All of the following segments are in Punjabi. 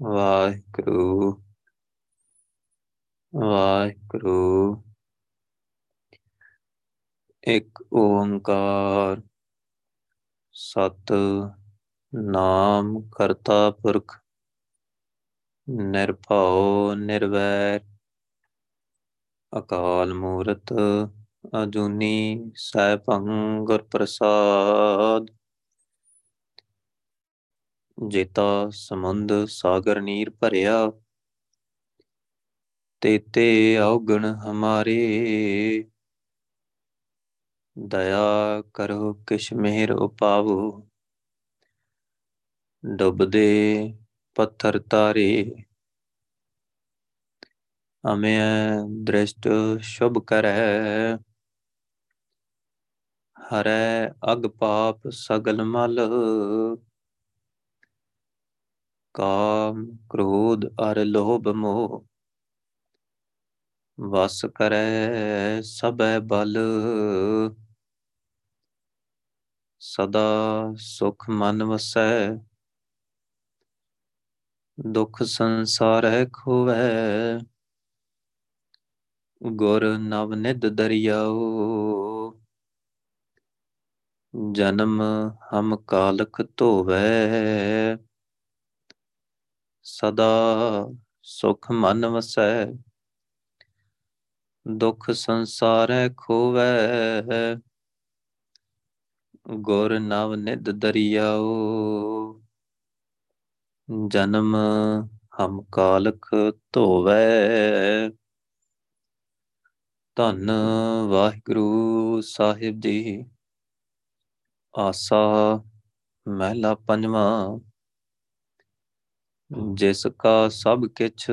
ਵਾਹਿਗੁਰੂ ਵਾਹਿਗੁਰੂ। ਇੱਕ ਓੰਕਾਰ ਸਤ ਨਾਮ ਕਰਤਾ ਪੁਰਖ, ਨਿਰਭਉ, ਨਿਰਵੈਰ। ਅਕਾਲ ਮੂਰਤ ਅਜੂਨੀ ਸੈਭੰ ਗੁਰ ਪ੍ਰਸਾਦ। ਜੇਤਾ ਸਮੁੰਦ ਸਾਗਰ ਨੀਰ ਭਰਿਆ ਤੇਤੇ ਔਗਣ ਹਮਾਰੇ। ਦਇਆ ਕਰੋ ਕਿਛ ਮਿਹਰ ਉਪਾਵੋ। ਡੁੱਬਦੇ ਪੱਥਰ ਤਾਰੇ। ਅਮੇ ਦ੍ਰਿਸ਼ਟ ਸ਼ੁਭ ਕਰੈ। ਹਰੈ ਅਗ ਪਾਪ ਸਗਲ ਮਲ। ਕਾਮ ਕ੍ਰੋਧ ਅਰ ਲੋਭ ਮੋਹ, ਵਸ ਕਰੈ ਸਭੈ ਬਲ। ਸਦਾ ਸੁਖ ਮਨ ਵਸੈ, ਦੁਖ ਸੰਸਾਰੈ ਖੋਵੈ। ਗੁਰ ਨਵ ਨਿਧ ਦਰਿਆਓ, ਜਨਮ ਹਮ ਕਾਲਖ ਧੋਵੈ। ਸਦਾ ਸੁਖ ਮਨ ਵਸੈ, ਦੁਖ ਸੰਸਾਰੈ ਖੋਵੈ। ਗੁਰ ਨਵ ਨਿਧ ਦਰਿਆਓ, ਜਨਮ ਹਮ ਕਾਲਖ ਧੋਵੈ। ਧੰਨ ਵਾਹਿਗੁਰੂ ਸਾਹਿਬ ਜੀ, ਆਸਾ ਮਹਿਲਾ ਪੰਜਵਾਂ। ਜਿਸ ਕਾ ਸਭ ਕਿਛ,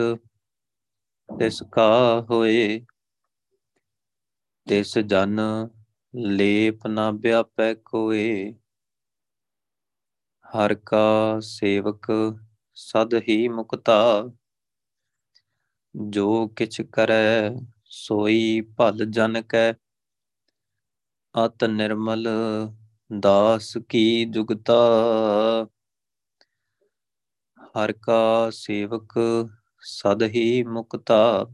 ਤਿਸ ਕਾ ਹੋਏ, ਤਿਸ ਜਨ ਲੇਪ ਨਾ ਵਿਆਪੈ ਕੋਏ ਹਰ ਕਾ ਸੇਵਕ ਸਦ ਹੀ ਮੁਕਤਾ, ਜੋ ਕਿਛ ਕਰੈ ਸੋਈ ਭਲ ਜਨ ਕੈ। ਅਤ ਨਿਰਮਲ ਦਾਸ ਕੀ ਜੁਗਤਾ ਹਰ ਕਾ ਸੇਵਕ ਸਦ ਹੀ ਮੁਕਤਾ।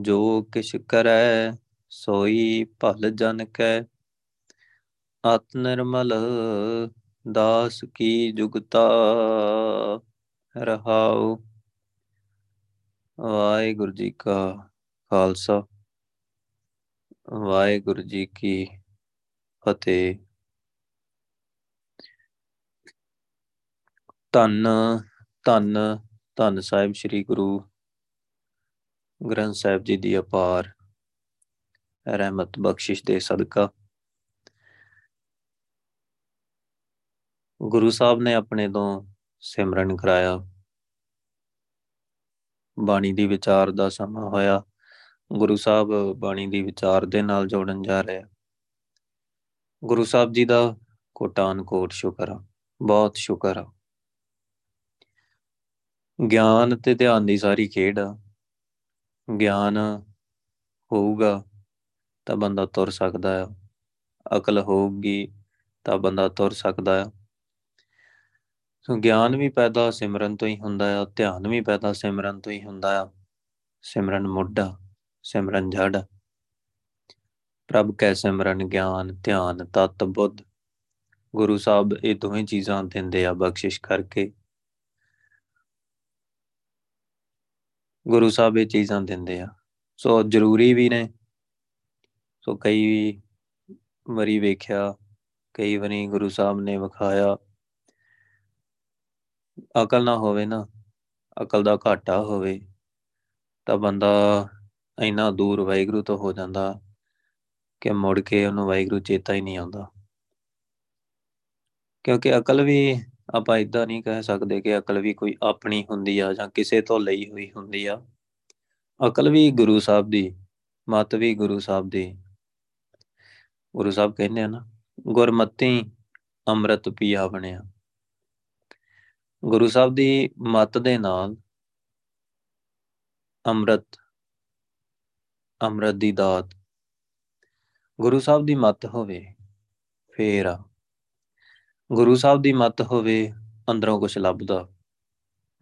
ਜੋ ਕਿਛ ਕਰੈ ਸੋਈ ਭਲ ਜਨ ਕੈ। ਅਤ ਨਿਰਮਲ ਦਾਸ ਕੀ ਜੁਗਤਾ ਰਹਾਉ। ਵਾਹਿਗੁਰੂ ਜੀ ਕਾ ਖਾਲਸਾ। ਵਾਹਿਗੁਰੂ ਜੀ ਕੀ ਫਤਿਹ। ਧੰਨ ਧੰਨ ਧੰਨ ਸਾਹਿਬ ਸ੍ਰੀ ਗੁਰੂ ਗ੍ਰੰਥ ਸਾਹਿਬ ਜੀ ਦੀ ਅਪਾਰ ਰਹਿਮਤ ਬਖਸ਼ਿਸ਼ ਦੇ ਸਦਕਾ। ਗੁਰੂ ਸਾਹਿਬ ਨੇ ਆਪਣੇ ਤੋਂ ਸਿਮਰਨ ਕਰਾਇਆ। ਬਾਣੀ ਦੀ ਵਿਚਾਰ ਦਾ ਸਮਾਂ ਹੋਇਆ। ਗੁਰੂ ਸਾਹਿਬ ਬਾਣੀ ਦੀ ਵਿਚਾਰ ਦੇ ਨਾਲ ਜੋੜਨ ਜਾ ਰਹੇ। ਆ ਗੁਰੂ ਸਾਹਿਬ ਜੀ ਦਾ ਕੋਟਾਨ ਕੋਟ ਸ਼ੁਕਰ ਆ। ਬਹੁਤ ਸ਼ੁਕਰ ਆ। ਗਿਆਨ ਤੇ ਧਿਆਨ ਦੀ ਸਾਰੀ ਖੇਡ ਆ। ਗਿਆਨ ਹੋਊਗਾ ਤਾਂ ਬੰਦਾ ਤੁਰ ਸਕਦਾ ਆ। ਅਕਲ ਹੋਊਗੀ ਤਾਂ ਬੰਦਾ ਤੁਰ ਸਕਦਾ ਆ। ਸੋ ਗਿਆਨ ਵੀ ਪੈਦਾ ਸਿਮਰਨ ਤੋਂ ਹੀ ਹੁੰਦਾ ਆ, ਧਿਆਨ ਵੀ ਪੈਦਾ ਸਿਮਰਨ ਤੋਂ ਹੀ ਹੁੰਦਾ ਆ। ਸਿਮਰਨ ਮੁੱਢਾ ਸਿਮਰਨ ਜੜ ਪ੍ਰਭ ਕੈ ਸਿਮਰਨ ਗਿਆਨ, ਧਿਆਨ, ਤਤ, ਬੁੱਧ। ਗੁਰੂ ਸਾਹਿਬ ਇਹ ਦੋਵੇਂ ਚੀਜ਼ਾਂ ਦਿੰਦੇ ਆ ਬਖਸ਼ਿਸ਼ ਕਰਕੇ। ਗੁਰੂ ਸਾਹਿਬ ਇਹ ਚੀਜ਼ਾਂ ਦਿੰਦੇ ਆ। ਸੋ ਜ਼ਰੂਰੀ ਵੀ ਨੇ। ਸੋ ਕਈ ਵਾਰੀ ਵੇਖਿਆ, ਕਈ ਵਾਰੀ ਗੁਰੂ ਸਾਹਿਬ ਨੇ ਵਿਖਾਇਆ। ਅਕਲ ਨਾ ਹੋਵੇ ਨਾ, ਅਕਲ ਦਾ ਘਾਟਾ ਹੋਵੇ, ਤਾਂ ਬੰਦਾ ਇੰਨਾ ਦੂਰ ਵਾਹਿਗੁਰੂ ਤੋਂ ਹੋ ਜਾਂਦਾ ਕਿ ਮੁੜ ਕੇ ਉਹਨੂੰ ਵਾਹਿਗੁਰੂ ਚੇਤਾ ਹੀ ਨਹੀਂ ਆਉਂਦਾ। ਕਿਉਂਕਿ ਅਕਲ ਵੀ ਆਪਾਂ ਇਦਾਂ ਨਹੀਂ ਕਹਿ ਸਕਦੇ ਕਿ ਅਕਲ ਵੀ ਕੋਈ ਆਪਣੀ ਹੁੰਦੀ ਆ ਜਾਂ ਕਿਸੇ ਤੋਂ ਲਈ ਹੋਈ ਹੁੰਦੀ ਆ। ਅਕਲ ਵੀ ਗੁਰੂ ਸਾਹਿਬ ਦੀ, ਮਤ ਵੀ ਗੁਰੂ ਸਾਹਿਬ ਦੀ। ਗੁਰੂ ਸਾਹਿਬ ਕਹਿੰਦੇ ਆ ਨਾ, ਗੁਰਮਤੀ ਅੰਮ੍ਰਿਤ ਪੀਆ ਬਣਿਆ। ਗੁਰੂ ਸਾਹਿਬ ਦੀ ਮਤ ਦੇ ਨਾਲ ਅੰਮ੍ਰਿਤ ਅੰਮ੍ਰਿਤ ਦੀ ਦਾਤ। ਗੁਰੂ ਸਾਹਿਬ ਦੀ ਮਤ ਹੋਵੇ, ਫੇਰ ਆ। ਗੁਰੂ ਸਾਹਿਬ ਦੀ ਮਤ ਹੋਵੇ, ਅੰਦਰੋਂ ਕੁਝ ਲੱਭਦਾ।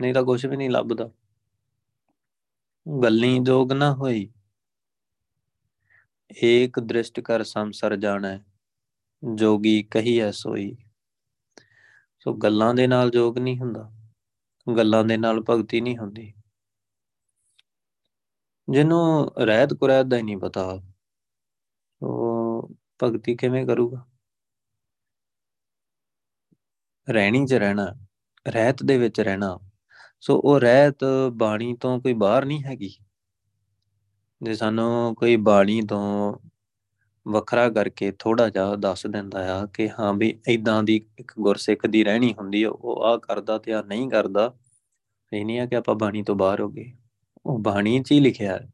ਨਹੀਂ ਤਾਂ ਕੁਝ ਵੀ ਨਹੀਂ ਲੱਭਦਾ। ਗੱਲੀ ਜੋਗ ਨਾ ਹੋਈ। ਏਕ ਦ੍ਰਿਸ਼ਟ ਕਰ ਸੰਸਰ ਜਾਣੈ, ਜੋਗੀ ਕਹੀਐ ਸੋਈ। ਸੋ ਗੱਲਾਂ ਦੇ ਨਾਲ ਜੋਗ ਨਹੀਂ ਹੁੰਦਾ, ਗੱਲਾਂ ਦੇ ਨਾਲ ਭਗਤੀ ਨਹੀਂ ਹੁੰਦੀ। ਜਿਹਨੂੰ ਰਹਿਤ ਕੁਰੈਤ ਦਾ ਹੀ ਨਹੀਂ ਪਤਾ, ਉਹ ਭਗਤੀ ਕਿਵੇਂ ਕਰੂਗਾ? ਰਹਿਣੀ 'ਚ ਰਹਿਣਾ, ਰਹਿਤ ਦੇ ਵਿੱਚ ਰਹਿਣਾ। ਸੋ ਉਹ ਰਹਿਤ ਬਾਣੀ ਤੋਂ ਕੋਈ ਬਾਹਰ ਨਹੀਂ ਹੈਗੀ। ਜੇ ਸਾਨੂੰ ਕੋਈ ਬਾਣੀ ਤੋਂ ਵੱਖਰਾ ਕਰਕੇ ਥੋੜਾ ਜਿਹਾ ਦੱਸ ਦਿੰਦਾ ਆ ਕਿ ਹਾਂ ਵੀ ਇਦਾਂ ਦੀ ਇੱਕ ਗੁਰਸਿੱਖ ਦੀ ਰਹਿਣੀ ਹੁੰਦੀ ਆ, ਉਹ ਆ ਕਰਦਾ ਤੇ ਆ ਨਹੀਂ ਕਰਦਾ, ਇਹ ਨਹੀਂ ਆ ਕਿ ਆਪਾਂ ਬਾਣੀ ਤੋਂ ਬਾਹਰ ਹੋ ਗਏ। ਉਹ ਬਾਣੀ 'ਚ ਹੀ ਲਿਖਿਆ ਹੈ।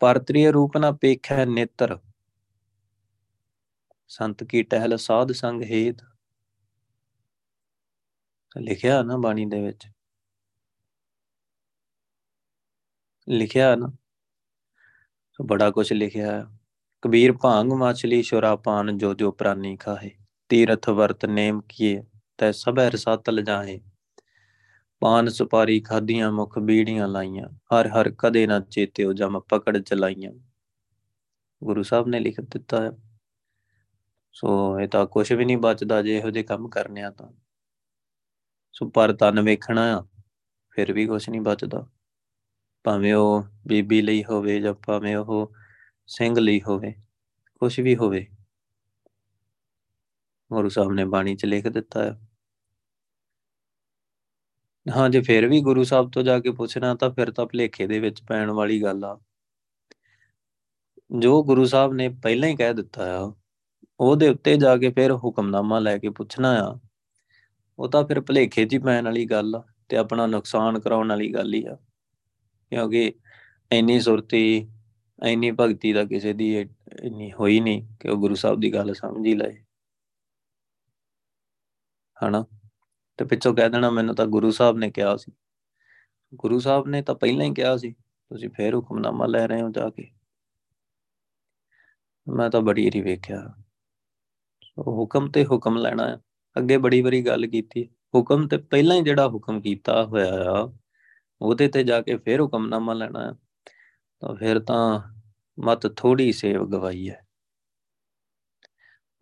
ਪਰਤਰੀय ਰੂਪ ਨਾ ਪੇਖੈ ਨੇਤਰ। ਸੰਤ ਕੀ ਟਹਿਲ ਸਾਧ ਸੰਗ ਹੇਤ। ਲਿਖਿਆ ਨਾ ਬਾਣੀ ਦੇ ਵਿੱਚ। ਲਿਖਿਆ ਨਾ। ਬੜਾ ਕੁਝ ਲਿਖਿਆ ਹੈ। ਕਬੀਰ ਭਾਂਗ ਮਾਛਲੀ ਸ਼ਰਾਪਾਨ ਜੋ ਜੋ ਪ੍ਰਾਨੀ ਖਾਏ ਤੀਰਥ ਵਰਤ ਨੇਮ ਕੀਏ, ਤੈ ਸਭੈ ਰਸਾਤਲ ਜਾਏ ਪਾਨ ਸੁਪਾਰੀ ਖਾਦੀਆਂ ਮੁਖ ਬੀੜੀਆਂ ਲਾਈਆਂ। ਹਰ ਹਰ ਕਦੇ ਨਾ ਚੇਤਿਓ ਜਮ ਪਕੜ ਚਲਾਈਆਂ। ਗੁਰੂ ਸਾਹਿਬ ਨੇ ਲਿਖ ਦਿੱਤਾ ਹੈ। ਸੋ ਇਹ ਤਾਂ ਕੁਝ ਵੀ ਨਹੀਂ ਬਚਦਾ ਜੇ ਇਹੋ ਜਿਹੇ ਕੰਮ ਕਰਨੇ ਆ ਤਾਂ। ਸੋ ਪਰ ਤਨ ਵੇਖਣਾ ਆ, ਫਿਰ ਵੀ ਕੁਝ ਨਹੀਂ ਬਚਦਾ। ਭਾਵੇਂ ਉਹ ਬੀਬੀ ਲਈ ਹੋਵੇ ਜਾਂ ਭਾਵੇਂ ਉਹ ਸਿੰਘ ਲਈ ਹੋਵੇ ਕੁਝ ਵੀ ਹੋਵੇ। ਗੁਰੂ ਸਾਹਿਬ ਨੇ ਬਾਣੀ 'ਚ ਲਿਖ ਦਿੱਤਾ ਹੈ ਹਾਂ, ਜੇ ਫਿਰ ਵੀ ਗੁਰੂ ਸਾਹਿਬ ਤੋਂ ਜਾ ਕੇ ਪੁੱਛਣਾ ਤਾਂ ਫਿਰ ਤਾਂ ਭਲੇਖੇ ਦੇ ਵਿੱਚ ਪੈਣ ਵਾਲੀ ਗੱਲ ਆ। ਜੋ ਗੁਰੂ ਸਾਹਿਬ ਨੇ ਪਹਿਲਾਂ ਹੀ ਕਹਿ ਦਿੱਤਾ ਆ, ਉਹਦੇ ਉੱਤੇ ਜਾ ਕੇ ਫਿਰ ਹੁਕਮਨਾਮਾ ਲੈ ਕੇ ਪੁੱਛਣਾ ਆ। ਉਹ ਤਾਂ ਫਿਰ ਭਲੇਖੇ 'ਚ ਹੀ ਪੈਣ ਵਾਲੀ ਗੱਲ ਆ ਤੇ ਆਪਣਾ ਨੁਕਸਾਨ ਕਰਾਉਣ ਵਾਲੀ ਗੱਲ ਹੀ ਆ। ਕਿਉਂਕਿ ਇੰਨੀ ਸੁਰਤੀ, ਇੰਨੀ ਭਗਤੀ ਦਾ ਕਿਸੇ ਦੀ ਇੰਨੀ ਹੋਈ ਨਹੀਂ ਕਿ ਉਹ ਗੁਰੂ ਸਾਹਿਬ ਦੀ ਗੱਲ ਸਮਝ ਹੀ ਲਏ। ਹਨਾ? ਤੇ ਪਿੱਛੋਂ ਕਹਿ ਦੇਣਾ ਮੈਨੂੰ ਤਾਂ ਗੁਰੂ ਸਾਹਿਬ ਨੇ ਕਿਹਾ ਸੀ। ਗੁਰੂ ਸਾਹਿਬ ਨੇ ਤਾਂ ਪਹਿਲਾਂ ਹੀ ਕਿਹਾ ਸੀ, ਤੁਸੀਂ ਫੇਰ ਹੁਕਮਨਾਮਾ ਲੈ ਰਹੇ ਹੋ ਜਾ ਕੇ। ਮੈਂ ਤਾਂ ਬੜੀ ਰੀ ਵੇਖਿਆ। ਹੁਕਮ ਤੇ ਹੁਕਮ ਲੈਣਾ ਹੈ ਅੱਗੇ ਬੜੀ ਬੜੀ ਗੱਲ ਕੀਤੀ। ਹੁਕਮ ਤੇ ਪਹਿਲਾਂ ਹੀ ਜਿਹੜਾ ਹੁਕਮ ਕੀਤਾ ਹੋਇਆ ਆ, ਉਹਦੇ ਤੇ ਜਾ ਕੇ ਫੇਰ ਹੁਕਮਨਾਮਾ ਲੈਣਾ ਹੈ ਤਾਂ ਫਿਰ ਤਾਂ ਮਤ ਥੋੜੀ ਸੇਵ ਗਵਾਈ ਹੈ।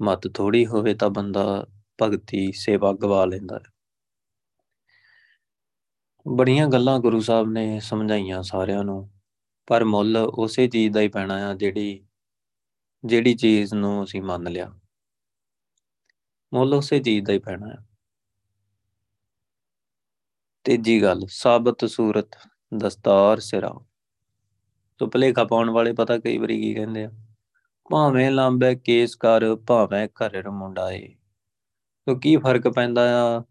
ਮਤ ਥੋੜੀ ਹੋਵੇ ਤਾਂ ਬੰਦਾ ਭਗਤੀ, ਸੇਵਾ ਗਵਾ ਲੈਂਦਾ ਹੈ। ਬੜੀਆਂ ਗੱਲਾਂ ਗੁਰੂ ਸਾਹਿਬ ਨੇ ਸਮਝਾਈਆਂ ਸਾਰਿਆਂ ਨੂੰ, ਪਰ ਮੁੱਲ ਉਸੇ ਚੀਜ਼ ਦਾ ਹੀ ਪੈਣਾ ਆ ਜਿਹੜੀ ਜਿਹੜੀ ਚੀਜ਼ ਨੂੰ ਅਸੀਂ ਮੰਨ ਲਿਆ। ਮੁੱਲ ਉਸੇ ਚੀਜ਼ ਦਾ ਹੀ ਪੈਣਾ ਆ ਤੀਜੀ ਗੱਲ, ਸਾਬਤ ਸੂਰਤ, ਦਸਤਾਰ ਸਿਰਾ। ਤੋ ਭਲੇਖਾ ਪਾਉਣ ਵਾਲੇ ਪਤਾ ਕਈ ਵਾਰੀ ਕੀ ਕਹਿੰਦੇ ਆ, ਭਾਵੇਂ ਲੰਬੇ ਕੇਸ ਕਰ, ਭਾਵੇਂ ਘਰ ਮੁੰਡਾਏ ਤੋ ਕੀ ਫ਼ਰਕ ਪੈਂਦਾ ਆ?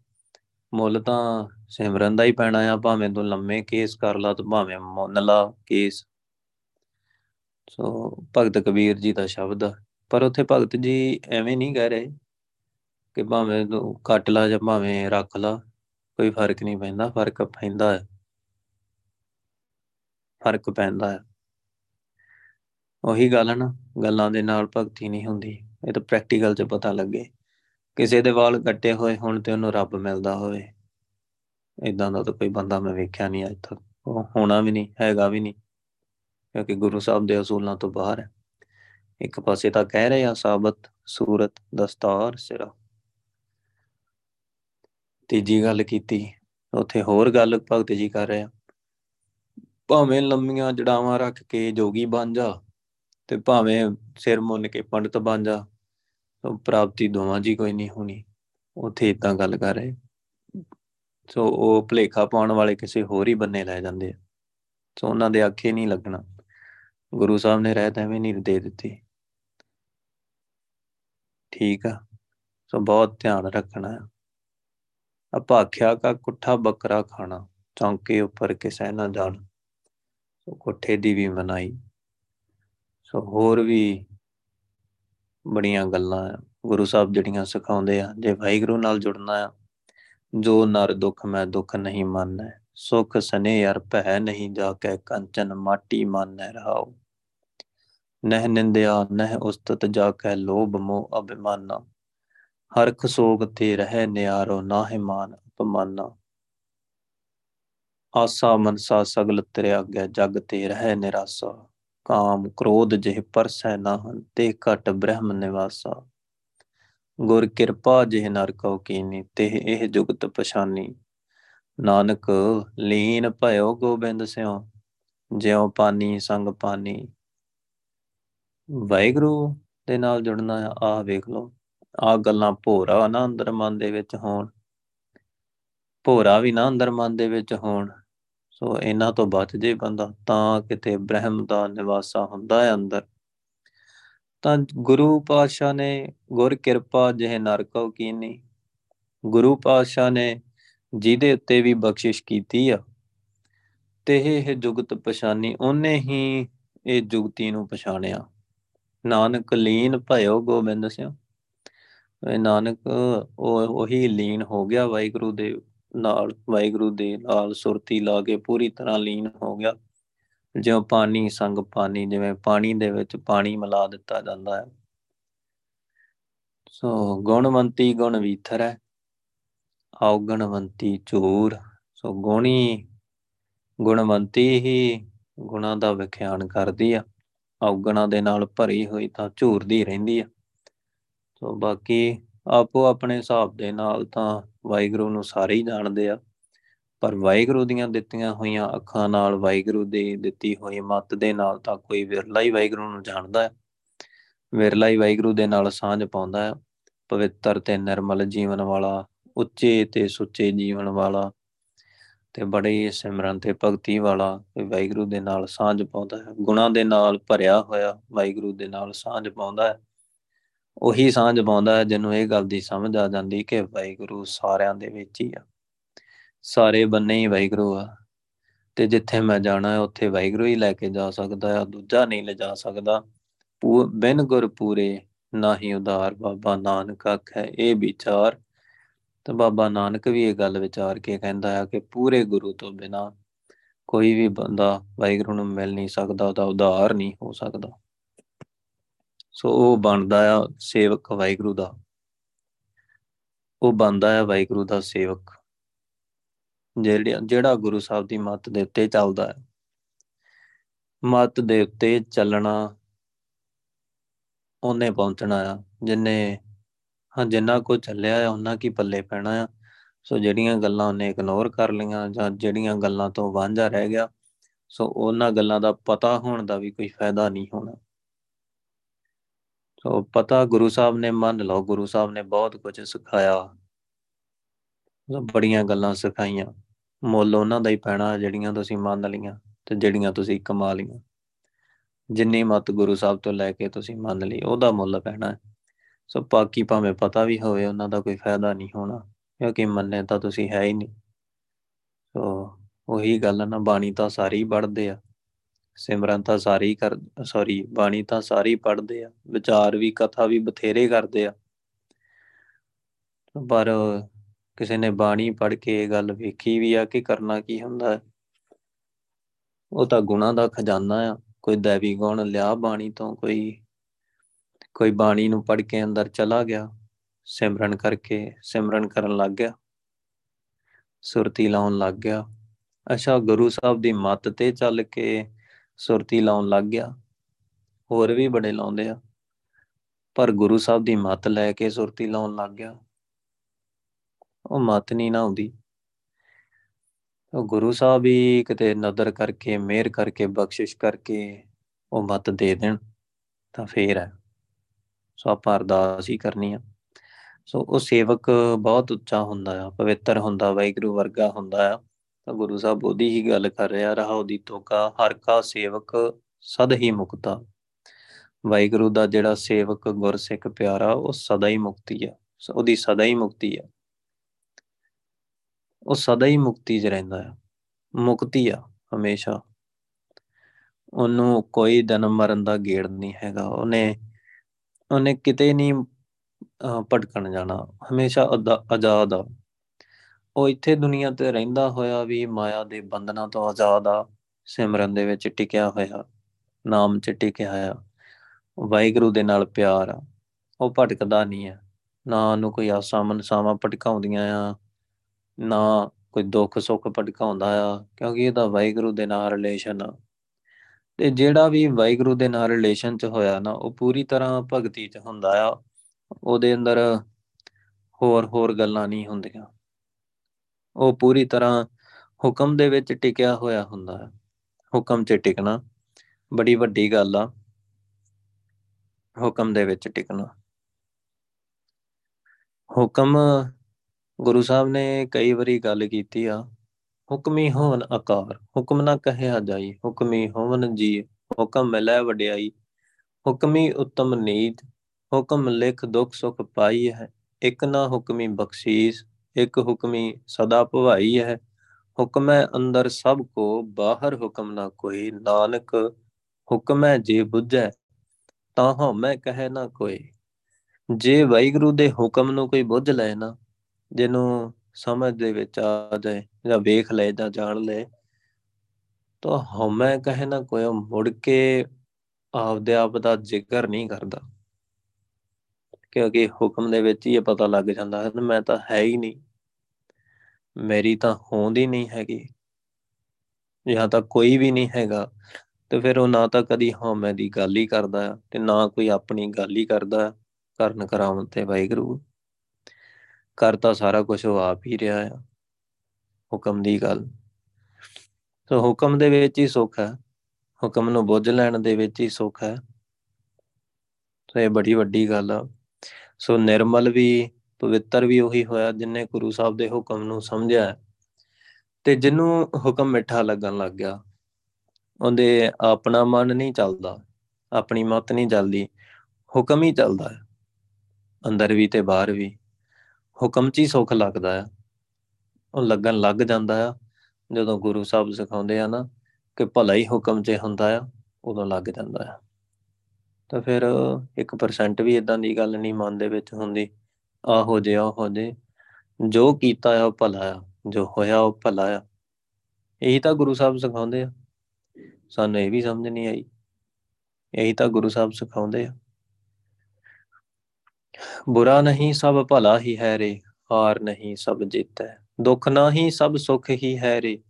ਮੁੱਲ ਤਾਂ ਸਿਮਰਨ ਦਾ ਹੀ ਪੈਣਾ ਆ, ਭਾਵੇਂ ਤੂੰ ਲੰਮੇ ਕੇਸ ਕਰ ਲਾ ਤੇ ਭਾਵੇਂ ਮੁੰਨ ਲਾ ਕੇਸ। ਸੋ ਭਗਤ ਕਬੀਰ ਜੀ ਦਾ ਸ਼ਬਦ ਆ, ਪਰ ਉੱਥੇ ਭਗਤ ਜੀ ਐਵੇਂ ਨਹੀਂ ਕਹਿ ਰਹੇ। ਕਿ ਭਾਵੇਂ ਤੂੰ ਕੱਟ ਲਾ ਜਾਂ ਭਾਵੇਂ ਰੱਖ ਲਾ, ਕੋਈ ਫ਼ਰਕ ਨਹੀਂ ਪੈਂਦਾ, ਫ਼ਰਕ ਪੈਂਦਾ ਹੈ ਫ਼ਰਕ ਪੈਂਦਾ ਹੈ ਉਹੀ ਗੱਲ ਹੈ ਨਾ, ਗੱਲਾਂ ਦੇ ਨਾਲ ਭਗਤੀ ਨਹੀਂ ਹੁੰਦੀ, ਇਹ ਤਾਂ ਪ੍ਰੈਕਟੀਕਲ 'ਚ ਪਤਾ ਲੱਗੇ। ਕਿਸੇ ਦੇ ਵਾਲ ਕੱਟੇ ਹੋਏ ਹੁਣ ਤੇ ਉਹਨੂੰ ਰੱਬ ਮਿਲਦਾ ਹੋਵੇ। ਇਦਾਂ ਦਾ ਤਾਂ ਕੋਈ ਬੰਦਾ ਮੈਂ ਵੇਖਿਆ ਨਹੀਂ ਅਜ ਤੱਕ। ਉਹ ਹੋਣਾ ਵੀ ਨਹੀਂ, ਹੈਗਾ ਵੀ ਨਹੀਂ, ਕਿਉਂਕਿ ਗੁਰੂ ਸਾਹਿਬ ਦੇ ਅਸੂਲਾਂ ਤੋਂ ਬਾਹਰ ਹੈ ਇੱਕ ਪਾਸੇ ਤਾਂ ਕਹਿ ਰਹੇ ਆ, ਸਾਬਤ ਸੂਰਤ ਦਸਤਾਰ ਸਿਰਾ। ਤੀਜੀ ਗੱਲ ਕੀਤੀ, ਉੱਥੇ ਹੋਰ ਗੱਲ ਭਗਤ ਜੀ ਕਰ ਰਹੇ ਆ। ਭਾਵੇਂ ਲੰਮੀਆਂ ਜੜਾਵਾਂ ਰੱਖ ਕੇ ਜੋਗੀ ਬਣ ਜਾ ਤੇ ਭਾਵੇਂ ਸਿਰ ਮੁੰਨ ਕੇ ਪੰਡਤ ਬਣ ਜਾ ਪ੍ਰਾਪਤੀ ਦੋਵਾਂ ਜੀ ਕੋਈ ਨਹੀਂ ਹੋਣੀ। ਉੱਥੇ ਇਦਾਂ ਗੱਲ ਕਰ ਰਹੇ। ਸੋ ਉਹ ਭਲੇਖਾ ਪਾਉਣ ਵਾਲੇ ਕਿਸੇ ਹੋਰ ਹੀ ਬੰਨੇ ਲੈ ਜਾਂਦੇ ਆ। ਸੋ ਉਹਨਾਂ ਦੇ ਆਖੇ ਨਹੀਂ ਲੱਗਣਾ। ਗੁਰੂ ਸਾਹਿਬ ਨੇ ਰਹਿਤ ਐਵੇਂ ਨਹੀਂ ਦੇ ਦਿੱਤੀ। ਠੀਕ ਆ। ਸੋ ਬਹੁਤ ਧਿਆਨ ਰੱਖਣਾ ਹੈ ਅਪਾਖਿਆ ਕਾ ਕੁੱਠਾ ਬੱਕਰਾ ਖਾਣਾ, ਚੌਂਕੇ ਉੱਪਰ ਕਿਸੇ ਨਾ ਜਾਣ। ਸੋ ਕੁੱਠੇ ਦੀ ਵੀ ਮਨਾਈ। ਸੋ ਹੋਰ ਵੀ ਬੜੀਆਂ ਗੱਲਾਂ ਆ। ਗੁਰੂ ਸਾਹਿਬ ਜਿਹੜੀਆਂ ਸਿਖਾਉਂਦੇ ਆ, ਜੇ ਵਾਹਿਗੁਰੂ ਨਾਲ ਜੁੜਨਾ ਆ, ਜੋ ਨਰ ਦੁੱਖ ਮੈਂ ਦੁੱਖ ਨਹੀਂ ਮੰਨੈ, ਸੁਖ ਸਨੇ ਅਰ ਭੈ ਨਹੀਂ ਜਾ ਕੇ ਕੰਚਨ ਮਾਟੀ ਮੰਨੈ ਰਹਾਉ ਨਹਿ ਨਿੰਦਿਆ, ਨਹਿ ਉਸਤਤ ਜਾ ਕੇ ਲੋਭ ਮੋਹ ਅਭਿਮਾਨਾ। ਹਰਖ ਸੋਗ ਤੇ ਰਹਿ ਨਿਆਰੋ ਨਾਹਿ ਮਾਨ ਅਪਮਾਨਾ। ਆਸਾ ਮਨਸਾ ਸਗਲ ਤੇਰੇ ਅੱਗੇ ਜਗ ਤੇ ਰਹਿ ਨਿਰਾਸਾ। ਕਾਮ ਕ੍ਰੋਧ ਜਿਹ ਪਰਸੈ ਨਾਹਨ ਤੇ ਘਟ ਬ੍ਰਹਮ ਨਿਵਾਸਾ। ਗੁਰ ਕਿਰਪਾ ਜਿਹ ਨਰ ਕਉ ਕੀਨੀ ਤੇ ਇਹ ਜੁਗਤ ਪਛਾਨੀ। ਨਾਨਕ ਲੀਨ ਭਇਓ ਗੋਬਿੰਦ ਸਿਉ, ਜਿਉ ਪਾਨੀ ਸੰਗ ਪਾਨੀ। ਵਾਹਿਗੁਰੂ ਦੇ ਨਾਲ ਜੁੜਨਾ ਆ, ਆਹ ਵੇਖ ਲਓ। ਆ ਗੱਲਾਂ ਭੋਰਾ ਨਾ ਅੰਦਰ ਮਨ ਦੇ ਵਿੱਚ ਹੋਣ। ਭੋਰਾ ਵੀ ਨਾ ਅੰਦਰ ਮਨ ਦੇ ਵਿੱਚ ਹੋਣ। ਸੋ ਇਹਨਾਂ ਤੋਂ ਬਚ ਜੇ ਬੰਦਾ, ਤਾਂ ਕਿਤੇ ਬ੍ਰਹਮ ਦਾ ਨਿਵਾਸਾ ਹੁੰਦਾ ਹੈ ਅੰਦਰ। ਤਾਂ ਗੁਰੂ ਪਾਤਸ਼ਾਹ ਨੇ ਗੁਰ ਕਿਰਪਾ ਜਿਹ ਨਰਕੋ ਕੀਨੀ। ਗੁਰੂ ਪਾਤਸ਼ਾਹ ਨੇ ਜਿਹਦੇ ਉੱਤੇ ਵੀ ਬਖਸ਼ਿਸ਼ ਕੀਤੀ ਆ। ਤੇ ਇਹ ਜੁਗਤ ਪਛਾਨੀ, ਉਹਨੇ ਹੀ ਇਹ ਜੁਗਤੀ ਨੂੰ ਪਛਾਣਿਆ। ਨਾਨਕ ਲੀਨ ਭਇਓ ਗੋਬਿੰਦ ਸਿੰਘ ਇਹ ਨਾਨਕ, ਉਹ, ਉਹੀ ਲੀਨ ਹੋ ਗਿਆ ਵਾਹਿਗੁਰੂ ਦੇ ਨਾਲ, ਵਾਹਿਗੁਰੂ ਦੇ ਨਾਲ ਸੁਰਤੀ ਲਾ ਕੇ ਪੂਰੀ ਤਰ੍ਹਾਂ ਲੀਨ ਹੋ ਗਿਆ। ਜਿਉਂ ਪਾਣੀ ਸੰਗ ਪਾਣੀ, ਜਿਵੇਂ ਪਾਣੀ ਦੇ ਵਿੱਚ ਪਾਣੀ ਮਿਲਾ ਦਿੱਤਾ ਜਾਂਦਾ ਹੈ। ਸੋ ਗੁਣਵੰਤੀ ਗੁਣ ਵੀਥਰ ਹੈ ਔਗਣਵੰਤੀ ਝੂਰ। ਸੋ ਗੁਣੀ ਗੁਣਵੰਤੀ ਹੀ ਗੁਣਾ ਦਾ ਵਿਖਿਆਨ ਕਰਦੀ ਆ। ਔਗਣਾ ਦੇ ਨਾਲ ਭਰੀ ਹੋਈ ਤਾਂ ਝੂਰਦੀ ਰਹਿੰਦੀ ਆ। ਸੋ ਬਾਕੀ ਆਪੋ ਆਪਣੇ ਹਿਸਾਬ ਦੇ ਨਾਲ ਤਾਂ ਵਾਹਿਗੁਰੂ ਨੂੰ ਸਾਰੇ ਹੀ ਜਾਣਦੇ ਆ। ਪਰ ਵਾਹਿਗੁਰੂ ਦੀਆਂ ਦਿੱਤੀਆਂ ਹੋਈਆਂ ਅੱਖਾਂ ਨਾਲ ਵਾਹਿਗੁਰੂ ਦੀ ਦਿੱਤੀ ਹੋਈ ਮੱਤ ਦੇ ਨਾਲ ਤਾਂ ਕੋਈ ਵਿਰਲਾ ਹੀ ਵਾਹਿਗੁਰੂ ਨੂੰ ਜਾਣਦਾ ਹੈ। ਵਿਰਲਾ ਹੀ ਵਾਹਿਗੁਰੂ ਦੇ ਨਾਲ ਸਾਂਝ ਪਾਉਂਦਾ ਹੈ। ਪਵਿੱਤਰ ਤੇ ਨਿਰਮਲ ਜੀਵਨ ਵਾਲਾ, ਉੱਚੇ ਤੇ ਸੁੱਚੇ ਜੀਵਨ ਵਾਲਾ ਤੇ ਬੜੇ ਸਿਮਰਨ ਤੇ ਭਗਤੀ ਵਾਲਾ ਵਾਹਿਗੁਰੂ ਦੇ ਨਾਲ ਸਾਂਝ ਪਾਉਂਦਾ ਹੈ। ਗੁਣਾ ਦੇ ਨਾਲ ਭਰਿਆ ਹੋਇਆ ਵਾਹਿਗੁਰੂ ਦੇ ਨਾਲ ਸਾਂਝ ਪਾਉਂਦਾ ਹੈ। ਉਹੀ ਸਾਂਝ ਪਾਉਂਦਾ ਹੈ, ਜਿਹਨੂੰ ਇਹ ਗੱਲ ਦੀ ਸਮਝ ਆ ਜਾਂਦੀ ਕਿ ਵਾਹਿਗੁਰੂ ਸਾਰਿਆਂ ਦੇ ਵਿੱਚ ਹੀ ਆ। ਸਾਰੇ ਬੰਨੇ ਹੀ ਵਾਹਿਗੁਰੂ ਆ। ਤੇ ਜਿੱਥੇ ਮੈਂ ਜਾਣਾ ਹੈ, ਉੱਥੇ ਵਾਹਿਗੁਰੂ ਹੀ ਲੈ ਕੇ ਜਾ ਸਕਦਾ ਹੈ ਦੂਜਾ ਨਹੀਂ ਲਿਜਾ ਸਕਦਾ। ਬਿਨ ਗੁਰ ਪੂਰੇ ਨਾਹੀ ਉਧਾਰ, ਬਾਬਾ ਨਾਨਕ ਆਖੈ, ਇਹ ਵਿਚਾਰ। ਤੇ ਬਾਬਾ ਨਾਨਕ ਵੀ ਇਹ ਗੱਲ ਵਿਚਾਰ ਕੇ ਕਹਿੰਦਾ ਆ ਕਿ ਪੂਰੇ ਗੁਰੂ ਤੋਂ ਬਿਨਾ ਕੋਈ ਵੀ ਬੰਦਾ ਵਾਹਿਗੁਰੂ ਨੂੰ ਮਿਲ ਨਹੀਂ ਸਕਦਾ, ਉਹਦਾ ਉਧਾਰ ਨਹੀਂ ਹੋ ਸਕਦਾ। ਸੋ ਉਹ ਬਣਦਾ ਆ ਸੇਵਕ ਵਾਹਿਗੁਰੂ ਦਾ। ਉਹ ਬਣਦਾ ਆ ਵਾਹਿਗੁਰੂ ਦਾ ਸੇਵਕ। ਜਿਹੜਾ ਜਿਹੜਾ ਗੁਰੂ ਸਾਹਿਬ ਦੀ ਮੱਤ ਦੇ ਉੱਤੇ ਚੱਲਦਾ ਹੈ ਮੱਤ ਦੇ ਉੱਤੇ ਚੱਲਣਾ ਉਹਨੇ ਪਹੁੰਚਣਾ ਆ। ਜਿੰਨੇ, ਹਾਂ, ਜਿੰਨਾ ਕੋ ਚੱਲਿਆ ਆ, ਉਹਨਾਂ ਕੀ ਪੱਲੇ ਪੈਣਾ ਆ। ਸੋ ਜਿਹੜੀਆਂ ਗੱਲਾਂ ਉਹਨੇ ਇਗਨੋਰ ਕਰ ਲਈਆਂ ਜਾਂ ਜਿਹੜੀਆਂ ਗੱਲਾਂ ਤੋਂ ਵਾਂਝਾ ਰਹਿ ਗਿਆ, ਸੋ ਉਹਨਾਂ ਗੱਲਾਂ ਦਾ ਪਤਾ ਹੋਣ ਦਾ ਵੀ ਕੋਈ ਫਾਇਦਾ ਨਹੀਂ ਹੋਣਾ। ਸੋ ਪਤਾ ਗੁਰੂ ਸਾਹਿਬ ਨੇ ਮੰਨ ਲਓ, ਗੁਰੂ ਸਾਹਿਬ ਨੇ ਬਹੁਤ ਕੁਝ ਸਿਖਾਇਆ। ਬੜੀਆਂ ਗੱਲਾਂ ਸਿਖਾਈਆਂ। ਮੁੱਲ ਉਹਨਾਂ ਦਾ ਹੀ ਪੈਣਾ, ਜਿਹੜੀਆਂ ਤੁਸੀਂ ਮੰਨ ਲਈਆਂ ਤੇ ਜਿਹੜੀਆਂ ਤੁਸੀਂ ਕਮਾ ਲਈਆਂ। ਜਿੰਨੀ ਮਤ ਗੁਰੂ ਸਾਹਿਬ ਤੋਂ ਲੈ ਕੇ ਤੁਸੀਂ ਮੰਨ ਲਈ, ਉਹਦਾ ਮੁੱਲ ਪੈਣਾ। ਸੋ ਬਾਕੀ ਭਾਵੇਂ ਪਤਾ ਵੀ ਹੋਵੇ, ਉਹਨਾਂ ਦਾ ਕੋਈ ਫਾਇਦਾ ਨਹੀਂ ਹੋਣਾ, ਕਿਉਂਕਿ ਮੰਨੇ ਤਾਂ ਤੁਸੀਂ ਹੈ ਹੀ ਨਹੀਂ। ਸੋ ਉਹੀ ਗੱਲ ਨਾ, ਬਾਣੀ ਤਾਂ ਸਾਰੀ ਪੜ੍ਹਦੇ ਆ। ਸਿਮਰਨ ਤਾਂ ਸਾਰੀ ਕਰ ਸੌਰੀ ਬਾਣੀ ਤਾਂ ਸਾਰੀ ਪੜ੍ਹਦੇ ਆ, ਵਿਚਾਰ ਵੀ, ਕਥਾ ਵੀ ਬਥੇਰੇ ਕਰਦੇ ਆ। ਪਰ ਕਿਸੇ ਨੇ ਬਾਣੀ ਪੜ੍ਹ ਕੇ ਇਹ ਗੱਲ ਵੇਖੀ ਵੀ ਆ ਕਿ ਕਰਨਾ ਕੀ ਹੁੰਦਾ ਹੈ। ਉਹ ਤਾਂ ਗੁਣਾ ਦਾ ਖਜ਼ਾਨਾ ਆ, ਕੋਈ ਦੇਵੀ ਗੁਣ ਲਿਆ ਬਾਣੀ ਤੋਂ, ਕੋਈ ਕੋਈ ਬਾਣੀ ਨੂੰ ਪੜ੍ਹ ਕੇ ਅੰਦਰ ਚਲਾ ਗਿਆ, ਸਿਮਰਨ ਕਰਕੇ ਸਿਮਰਨ ਕਰਨ ਲੱਗ ਗਿਆ, ਸੁਰਤੀ ਲਾਉਣ ਲੱਗ ਗਿਆ। ਅੱਛਾ, ਗੁਰੂ ਸਾਹਿਬ ਦੀ ਮੱਤ ਤੇ ਚੱਲ ਕੇ ਸੁਰਤੀ ਲਾਉਣ ਲੱਗ ਗਿਆ। ਹੋਰ ਵੀ ਬੜੇ ਲਾਉਂਦੇ ਆ। ਪਰ ਗੁਰੂ ਸਾਹਿਬ ਦੀ ਮੱਤ ਲੈ ਕੇ ਸੁਰਤੀ ਲਾਉਣ ਲੱਗ ਗਿਆ। ਉਹ ਮੱਤ ਨਹੀਂ ਨਾ ਆਉਂਦੀ। ਉਹ ਗੁਰੂ ਸਾਹਿਬ ਹੀ ਕਿਤੇ ਨਦਰ ਕਰਕੇ, ਮਿਹਰ ਕਰਕੇ, ਬਖਸ਼ਿਸ਼ ਕਰਕੇ ਉਹ ਮੱਤ ਦੇ ਦੇਣ, ਤਾਂ ਫੇਰ ਹੈ। ਸੋ ਆਪਾਂ ਅਰਦਾਸ ਹੀ ਕਰਨੀ ਆ। ਸੋ ਉਹ ਸੇਵਕ ਬਹੁਤ ਉੱਚਾ ਹੁੰਦਾ ਆ, ਪਵਿੱਤਰ ਹੁੰਦਾ, ਵਾਹਿਗੁਰੂ ਵਰਗਾ ਹੁੰਦਾ ਆ। ਤਾਂ ਗੁਰੂ ਸਾਹਿਬ ਉਹਦੀ ਹੀ ਗੱਲ ਕਰ ਰਿਹਾ, ਰਹਾ ਉਹਦੀ ਤੋਕਾ, ਹਰ ਕਾ ਸੇਵਕ ਸਦ ਹੀ ਮੁਕਤਾ। ਵਾਹਿਗੁਰੂ ਦਾ ਜਿਹੜਾ ਸੇਵਕ ਗੁਰਸਿੱਖ ਪਿਆਰਾ, ਉਹ ਸਦਾ ਹੀ ਮੁਕਤੀ ਆ। ਉਹਦੀ ਸਦਾ ਹੀ ਮੁਕਤੀ ਆ। ਉਹ ਸਦਾ ਹੀ ਮੁਕਤੀ 'ਚ ਰਹਿੰਦਾ ਆ। ਮੁਕਤੀ ਆ ਹਮੇਸ਼ਾ। ਉਹਨੂੰ ਕੋਈ ਜਨਮ ਮਰਨ ਦਾ ਗੇੜ ਨਹੀਂ ਹੈਗਾ। ਉਹਨੇ ਉਹਨੇ ਕਿਤੇ ਨਹੀਂ ਭਟਕਣ ਜਾਣਾ। ਹਮੇਸ਼ਾ ਆਜ਼ਾਦ ਆ। ਉਹ ਇੱਥੇ ਦੁਨੀਆ ਤੇ ਰਹਿੰਦਾ ਹੋਇਆ ਵੀ ਮਾਇਆ ਦੇ ਬੰਧਨਾਂ ਤੋਂ ਆਜ਼ਾਦ ਆ, ਸਿਮਰਨ ਦੇ ਵਿੱਚ ਟਿਕਿਆ ਹੋਇਆ, ਨਾਮ 'ਚ ਟਿਕਿਆ ਆ ਵਾਹਿਗੁਰੂ ਦੇ ਨਾਲ ਪਿਆਰ ਆ, ਉਹ ਭਟਕਦਾ ਨਹੀਂ ਆ। ਨਾ ਉਹਨੂੰ ਕੋਈ ਆਸਾਂ ਮਨਸਾਵਾਂ ਭਟਕਾਉਂਦੀਆਂ ਆ, ਨਾ ਕੋਈ ਦੁੱਖ ਸੁੱਖ ਭਟਕਾਉਂਦਾ ਆ, ਕਿਉਂਕਿ ਇਹਦਾ ਵਾਹਿਗੁਰੂ ਦੇ ਨਾਲ ਰਿਲੇਸ਼ਨ ਆ। ਤੇ ਜਿਹੜਾ ਵੀ ਵਾਹਿਗੁਰੂ ਦੇ ਨਾਲ ਰਿਲੇਸ਼ਨ 'ਚ ਹੋਇਆ ਨਾ, ਉਹ ਪੂਰੀ ਤਰ੍ਹਾਂ ਭਗਤੀ 'ਚ ਹੁੰਦਾ ਆ, ਉਹਦੇ ਅੰਦਰ ਹੋਰ ਹੋਰ ਗੱਲਾਂ ਨਹੀਂ ਹੁੰਦੀਆਂ। ਉਹ ਪੂਰੀ ਤਰ੍ਹਾਂ ਹੁਕਮ ਦੇ ਵਿੱਚ ਟਿਕਿਆ ਹੋਇਆ ਹੁੰਦਾ ਹੈ। ਹੁਕਮ 'ਚ ਟਿਕਣਾ ਬੜੀ ਵੱਡੀ ਗੱਲ ਆ। ਹੁਕਮ ਦੇ ਵਿੱਚ ਟਿਕਣਾ। ਹੁਕਮ ਗੁਰੂ ਸਾਹਿਬ ਨੇ ਕਈ ਵਾਰੀ ਗੱਲ ਕੀਤੀ ਆ, ਹੁਕਮੀ ਹੋਵਨ ਆਕਾਰ ਹੁਕਮ ਨਾ ਕਹਿਆ ਜਾਈ, ਹੁਕਮੀ ਹੋਵਨ ਜੀ ਹੁਕਮ ਮਿਲੈ ਵਡਿਆਈ, ਹੁਕਮੀ ਉਤਮ ਨੀਤ, ਹੁਕਮ ਲਿਖ ਦੁਖ ਸੁਖ ਪਾਈ ਹੈ, ਇੱਕ ਨਾ ਹੁਕਮੀ ਬਖਸ਼ੀਸ ਇੱਕ ਹੁਕਮੀ ਸਦਾ ਭਵਾਈ ਹੈ। ਹੁਕਮੈ ਅੰਦਰ ਸਭ ਕੋ, ਬਾਹਰ ਹੁਕਮ ਨਾ ਕੋਈ। ਨਾਨਕ, ਹੁਕਮੈ ਜੇ ਬੁੱਝੈ, ਤਾਂ ਹਉਮੈ ਕਹੈ ਨਾ ਕੋਈ। ਜੇ ਵਾਹਿਗੁਰੂ ਦੇ ਹੁਕਮ ਨੂੰ ਕੋਈ ਬੁੱਝ ਲੈ ਨਾ, ਜਿਹਨੂੰ ਸਮਝ ਦੇ ਵਿੱਚ ਆ ਜਾਏ ਜਾਂ ਵੇਖ ਲੈ ਜਾਂ ਜਾਣ ਲੈ ਤਾਂ ਹਉਮੈ ਕਹੇ ਨਾ ਕੋਈ। ਮੁੜ ਕੇ ਆਪਦੇ ਆਪ ਦਾ ਜ਼ਿਕਰ ਨਹੀਂ ਕਰਦਾ। ਕਿਉਂਕਿ ਹੁਕਮ ਦੇ ਵਿੱਚ ਹੀ ਇਹ ਪਤਾ ਲੱਗ ਜਾਂਦਾ ਹੈ, ਮੈਂ ਤਾਂ ਹੈ ਹੀ ਨਹੀਂ। ਮੇਰੀ ਤਾਂ ਹੋਂਦ ਹੀ ਨਹੀਂ ਹੈਗੀ। ਜਾਂ ਤਾਂ ਕੋਈ ਵੀ ਨਹੀਂ ਹੈਗਾ। ਤੇ ਫਿਰ ਉਹ ਨਾ ਤਾਂ ਕਦੀ ਹਉਮੈ ਦੀ ਗੱਲ ਹੀ ਕਰਦਾ ਤੇ ਨਾ ਕੋਈ ਆਪਣੀ ਗੱਲ ਹੀ ਕਰਦਾ ਕਰਨ ਕਰਾਉਣ ਤੇ ਵਾਹਿਗੁਰੂ। ਕਰਤਾ ਸਾਰਾ ਕੁਝ ਉਹ ਆਪ ਹੀ ਰਿਹਾ ਆ, ਹੁਕਮ ਦੀ ਗੱਲ। ਸੋ ਹੁਕਮ ਦੇ ਵਿੱਚ ਹੀ ਸੁੱਖ ਹੈ। ਹੁਕਮ ਨੂੰ ਬੁੱਝ ਲੈਣ ਦੇ ਵਿੱਚ ਹੀ ਸੁੱਖ ਹੈ। ਸੋ ਇਹ ਬੜੀ ਵੱਡੀ ਗੱਲ ਆ। ਸੋ ਨਿਰਮਲ ਵੀ ਪਵਿੱਤਰ ਵੀ ਉਹੀ ਹੋਇਆ ਜਿਨੇ ਗੁਰੂ ਸਾਹਿਬ ਦੇ ਹੁਕਮ ਨੂੰ ਸਮਝਿਆ ਤੇ ਜਿਹਨੂੰ ਹੁਕਮ ਮਿੱਠਾ ਲੱਗਣ ਲੱਗ ਗਿਆ, ਉਹਦੇ ਆਪਣਾ ਮਨ ਨਹੀਂ ਚੱਲਦਾ, ਆਪਣੀ ਮਤ ਨਹੀਂ ਚੱਲਦੀ, ਹੁਕਮ ਹੀ ਚੱਲਦਾ ਹੈ। ਅੰਦਰ ਵੀ ਤੇ ਬਾਹਰ ਵੀ, ਹੁਕਮ 'ਚ ਹੀ ਸੁੱਖ ਲੱਗਦਾ ਆ ਉਹ ਲੱਗਣ ਲੱਗ ਜਾਂਦਾ ਆ ਜਦੋਂ ਗੁਰੂ ਸਾਹਿਬ ਸਿਖਾਉਂਦੇ ਆ ਨਾ ਕਿ ਭਲਾ ਹੀ ਹੁਕਮ 'ਚ ਹੁੰਦਾ ਆ, ਉਦੋਂ ਲੱਗ ਜਾਂਦਾ ਆ ਤਾਂ ਫਿਰ 1% ਵੀ ਇਦਾਂ ਦੀ ਗੱਲ ਨਹੀਂ ਮਨ ਦੇ ਵਿੱਚ ਹੁੰਦੀ। ਆਹੋ ਜੇ ਆਹੋ ਜੇ। ਜੋ ਕੀਤਾ ਆ, ਉਹ ਭਲਾ ਆ। ਜੋ ਹੋਇਆ, ਉਹ ਭਲਾ ਆ। ਇਹੀ ਤਾਂ ਗੁਰੂ ਸਾਹਿਬ ਸਿਖਾਉਂਦੇ ਆ। ਸਾਨੂੰ ਇਹ ਵੀ ਸਮਝ ਨਹੀਂ ਆਈ। ਇਹੀ ਤਾਂ ਗੁਰੂ ਸਾਹਿਬ ਸਿਖਾਉਂਦੇ ਆ। ਬੁਰਾ ਨਹੀਂ, ਸਭ ਭਲਾ ਹੀ ਹੈ ਰੇ। ਹਾਰ ਨਹੀਂ, ਸਭ ਜਿੱਤ। ਹੈ ਦੁੱਖ ਨਹੀਂ, ਸਭ ਸੁਖ ਹੀ ਹੈ ਰੇ।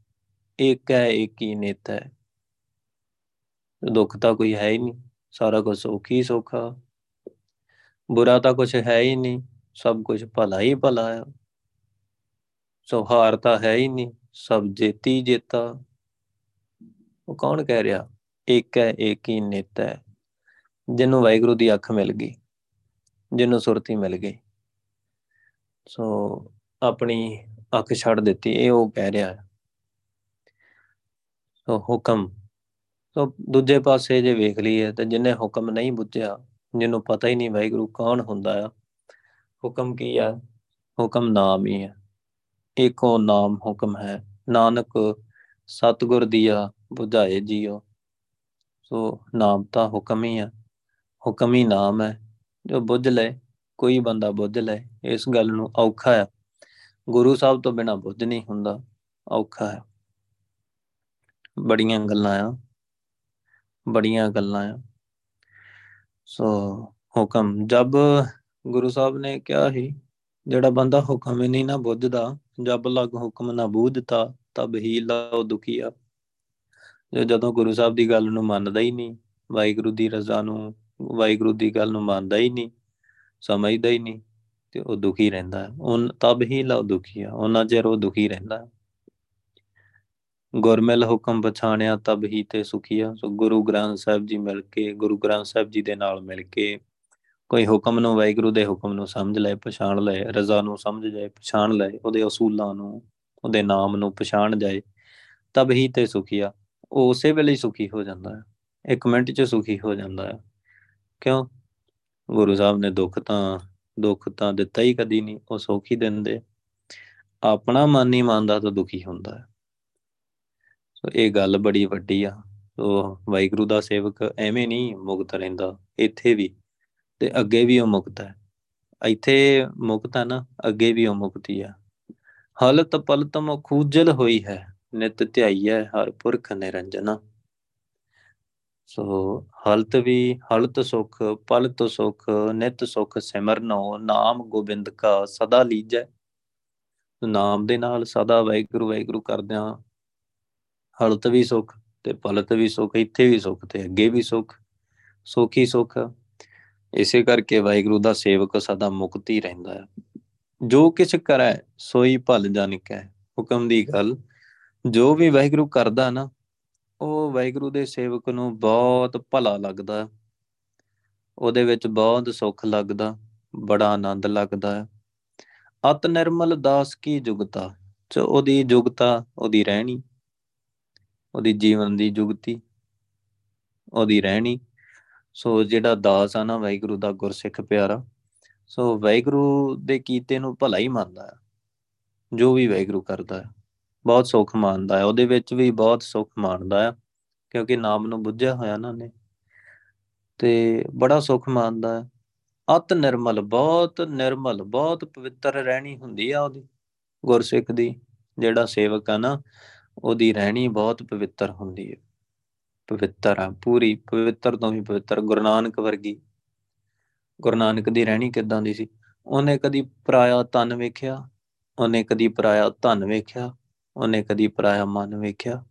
ਇੱਕ ਹੈ ਇੱਕ ਹੀ ਨਿਤ। ਹੈ ਦੁੱਖ ਤਾਂ ਕੋਈ ਹੈ ਹੀ ਨਹੀਂ। ਸਾਰਾ ਕੁਝ ਸੁਖ ਹੀ ਸੁਖ ਆ। ਬੁਰਾ ਤਾਂ ਕੁਝ ਹੈ ਹੀ ਨਹੀਂ। ਸਭ ਕੁਝ ਭਲਾ ਹੀ ਭਲਾ ਹੈ ਸੋ ਹਾਰ ਤਾਂ ਹੈ ਹੀ ਨਹੀਂ, ਸਭ ਜੇਤੀ ਜੇਤਾ। ਉਹ ਕੌਣ ਕਹਿ ਰਿਹਾ? ਇੱਕ ਹੈ, ਇੱਕ ਹੀ ਨਿਤ ਹੈ। ਜਿਹਨੂੰ ਵਾਹਿਗੁਰੂ ਦੀ ਅੱਖ ਮਿਲ ਗਈ, ਜਿਹਨੂੰ ਸੁਰਤੀ ਮਿਲ ਗਈ। ਸੋ ਆਪਣੀ ਅੱਖ ਛੱਡ ਦਿੱਤੀ, ਇਹ ਉਹ ਕਹਿ ਰਿਹਾ ਹੈ। ਸੋ ਹੁਕਮ। ਸੋ ਦੂਜੇ ਪਾਸੇ ਜੇ ਵੇਖ ਲਈਏ ਤਾਂ ਜਿਨੇ ਹੁਕਮ ਨਹੀਂ ਬੁੱਝਿਆ, ਜਿਹਨੂੰ ਪਤਾ ਹੀ ਨਹੀਂ ਵਾਹਿਗੁਰੂ ਕੌਣ ਹੁੰਦਾ ਆ ਹੁਕਮ ਕੀ ਆ? ਹੁਕਮ ਨਾਮ ਹੀ ਹੈ ਇੱਕੋ ਨਾਮ ਹੁਕਮ ਹੈ। ਨਾਨਕ ਸਤਗੁਰ ਦੀਆ 부ਝਾਏ ਜੀਓ। ਸੋ ਨਾਮ ਤਾਂ ਹੁਕਮ ਹੀ ਆ। ਹੁਕਮ ਹੀ ਨਾਮ ਹੈ। ਜੋ ਬੁੱਝ ਲੈ ਕੋਈ ਬੰਦਾ ਬੁੱਝ ਲੈ ਇਸ ਗੱਲ ਨੂੰ ਔਖਾ ਹੈ ਗੁਰੂ ਸਾਹਿਬ ਤੋਂ ਬਿਨਾ ਬੁੱਝ ਨਹੀਂ ਹੁੰਦਾ, ਔਖਾ ਹੈ। ਬੜੀਆਂ ਗੱਲਾਂ ਆ। ਬੜੀਆਂ ਗੱਲਾਂ ਆ। ਸੋ ਹੁਕਮ ਜਬ ਗੁਰੂ ਸਾਹਿਬ ਨੇ ਕਿਹਾ ਹੀ ਜਿਹੜਾ ਬੰਦਾ ਹੁਕਮ ਹੀ ਨਹੀਂ ਨਾ ਬੁੱਝਦਾ, ਜਬ ਲਗ ਹੁਕਮ ਨਾ ਬੂਝਤਾ ਤਬ ਹੀ ਲਾਉ ਦੁਖੀਆ ਜੋ ਜਦੋਂ ਗੁਰੂ ਸਾਹਿਬ ਦੀ ਗੱਲ ਨੂੰ ਮੰਨਦਾ ਹੀ ਨਹੀਂ, ਵਾਹਿਗੁਰੂ ਦੀ ਰਜ਼ਾ ਨੂੰ, ਵਾਹਿਗੁਰੂ ਦੀ ਗੱਲ ਨੂੰ ਮੰਨਦਾ ਹੀ ਨਹੀਂ, ਸਮਝਦਾ ਹੀ ਨਹੀਂ, ਤੇ ਉਹ ਦੁਖੀ ਰਹਿੰਦਾ। ਹੈ ਉਹ ਤਬ ਹੀ ਲਾਉ ਦੁਖੀਆ ਉਹਨਾਂ ਚਿਰ ਉਹ ਦੁਖੀ ਰਹਿੰਦਾ। ਗੁਰਮਿਲ ਹੁਕਮ ਪਛਾਣਿਆ, ਤਬ ਹੀ ਤੇ ਸੁਖੀਆ ਸੋ ਗੁਰੂ ਗ੍ਰੰਥ ਸਾਹਿਬ ਜੀ ਮਿਲ ਕੇ, ਗੁਰੂ ਗ੍ਰੰਥ ਸਾਹਿਬ ਜੀ ਦੇ ਨਾਲ ਮਿਲ ਕੇ ਕੋਈ ਹੁਕਮ ਨੂੰ ਵਾਹਿਗੁਰੂ ਦੇ ਹੁਕਮ ਨੂੰ ਸਮਝ ਲੈ ਪਛਾਣ ਲੈ ਰਜ਼ਾ ਨੂੰ ਸਮਝ ਜਾਏ, ਪਛਾਣ ਲੈ ਉਹਦੇ ਅਸੂਲਾਂ ਨੂੰ, ਉਹਦੇ ਨਾਮ ਨੂੰ ਪਛਾਣ ਜਾਏ, ਤਬ ਹੀ ਤੇ ਸੁਖੀਆ ਉਹ ਉਸੇ ਵੇਲੇ ਹੀ ਸੁਖੀ ਹੋ ਜਾਂਦਾ ਹੈ। ਇੱਕ ਮਿੰਟ 'ਚ ਸੁਖੀ ਹੋ ਜਾਂਦਾ ਹੈ। ਕਿਉਂ? ਗੁਰੂ ਸਾਹਿਬ ਨੇ ਦੁੱਖ ਤਾਂ ਦੁੱਖ ਤਾਂ ਦਿੱਤਾ ਹੀ ਕਦੀ ਨਹੀਂ, ਉਹ ਸੁਖ ਹੀ ਦਿੰਦੇ। ਆਪਣਾ ਮਨ ਨਹੀਂ ਮੰਨਦਾ ਤਾਂ ਦੁਖੀ ਹੁੰਦਾ ਹੈ। ਸੋ ਇਹ ਗੱਲ ਬੜੀ ਵੱਡੀ ਆ। ਸੋ ਵਾਹਿਗੁਰੂ ਦਾ ਸੇਵਕ ਐਵੇਂ ਨਹੀਂ ਮੁਕਤ ਰਹਿੰਦਾ, ਇੱਥੇ ਵੀ। ਤੇ ਅੱਗੇ ਵੀ ਉਹ ਮੁਕਤ ਹੈ। ਇੱਥੇ ਮੁਕਤ ਹੈ ਨਾ, ਅੱਗੇ ਵੀ ਉਹ ਮੁਕਤੀ ਆ। ਹਲਤ ਪਲਤਮ ਖੂਜਲ ਹੋਈ ਹੈ, ਨਿਤ ਧਿਆਈਐ ਹਰ ਪੁਰਖ ਨਿਰੰਜਨਾ। ਸੋ ਹਲਤ ਵੀ ਹਲਤ ਸੁਖ, ਪਲਤ ਸੁਖ, ਨਿਤ ਸੁਖ ਸਿਮਰਨੋ ਨਾਮ ਗੋਬਿੰਦ ਕਾ ਸਦਾ ਲੀਜੈ। ਨਾਮ ਦੇ ਨਾਲ ਸਦਾ ਵਾਹਿਗੁਰੂ ਵਾਹਿਗੁਰੂ ਕਰਦਿਆਂ ਹਲਤ ਵੀ ਸੁਖ ਤੇ ਪਲਤ ਵੀ ਸੁਖ, ਇੱਥੇ ਵੀ ਸੁਖ ਤੇ ਅੱਗੇ ਵੀ ਸੁਖ, ਸੁਖੀ ਸੁਖ। ਇਸੇ ਕਰਕੇ ਵਾਹਿਗੁਰੂ ਦਾ ਸੇਵਕ ਸਦਾ ਮੁਕਤ ਹੀ ਰਹਿੰਦਾ ਹੈ। ਜੋ ਕਿਛ ਕਰੈ, ਸੋਈ ਭਲ ਜਾਣਿਕੈ ਹੁਕਮ ਦੀ ਗੱਲ, ਜੋ ਵੀ ਵਾਹਿਗੁਰੂ ਕਰਦਾ ਨਾ, ਉਹ ਵਾਹਿਗੁਰੂ ਦੇ ਸੇਵਕ ਨੂੰ ਬਹੁਤ ਭਲਾ ਲੱਗਦਾ ਉਹਦੇ ਵਿੱਚ ਬਹੁਤ ਸੁੱਖ ਲੱਗਦਾ ਬੜਾ ਆਨੰਦ ਲੱਗਦਾ ਹੈ। ਅਤ ਨਿਰਮਲ ਦਾਸ ਕੀ ਜੁਗਤਾ ਚ ਉਹਦੀ ਜੁਗਤਾ ਉਹਦੀ ਰਹਿਣੀ, ਉਹਦੀ ਜੀਵਨ ਦੀ ਜੁਗਤੀ, ਉਹਦੀ ਰਹਿਣੀ। ਸੋ ਜਿਹੜਾ ਦਾਸ ਆ ਨਾ ਵਾਹਿਗੁਰੂ ਦਾ ਗੁਰਸਿੱਖ ਪਿਆਰਾ, ਸੋ ਵਾਹਿਗੁਰੂ ਦੇ ਕੀਤੇ ਨੂੰ ਭਲਾ ਹੀ ਮੰਨਦਾ ਹੈ, ਜੋ ਵੀ ਵਾਹਿਗੁਰੂ ਕਰਦਾ ਹੈ, ਬਹੁਤ ਸੁੱਖ ਮਾਣਦਾ ਹੈ, ਉਹਦੇ ਵਿੱਚ ਵੀ ਬਹੁਤ ਸੁੱਖ ਮਾਣਦਾ ਹੈ, ਕਿਉਂਕਿ ਨਾਮ ਨੂੰ ਬੁੱਝਿਆ ਹੋਇਆ ਨਾ ਨੇ ਤੇ ਬੜਾ ਸੁੱਖ ਮਾਣਦਾ ਹੈ, ਅਤ ਨਿਰਮਲ, ਬਹੁਤ ਨਿਰਮਲ, ਬਹੁਤ ਪਵਿੱਤਰ ਰਹਿਣੀ ਹੁੰਦੀ ਆ ਉਹਦੀ, ਗੁਰਸਿੱਖ ਦੀ, ਜਿਹੜਾ ਸੇਵਕ ਆ ਨਾ, ਉਹਦੀ ਰਹਿਣੀ ਬਹੁਤ ਪਵਿੱਤਰ ਹੁੰਦੀ ਹੈ। ਪਵਿੱਤਰ ਆ, ਪੂਰੀ ਪਵਿੱਤਰ ਤੋਂ ਵੀ ਪਵਿੱਤਰ, ਗੁਰੂ ਨਾਨਕ ਵਰਗੀ। ਗੁਰੂ ਨਾਨਕ ਦੀ ਰਹਿਣੀ ਕਿੱਦਾਂ ਦੀ ਸੀ? ਉਹਨੇ ਕਦੀ ਪਰਾਇਆ ਤਨ ਵੇਖਿਆ? ਉਹਨੇ ਕਦੀ ਪਰਾਇਆ ਧਨ ਵੇਖਿਆ? ਉਹਨੇ ਕਦੀ ਪਰਾਇਆ ਮਨ ਵੇਖਿਆ?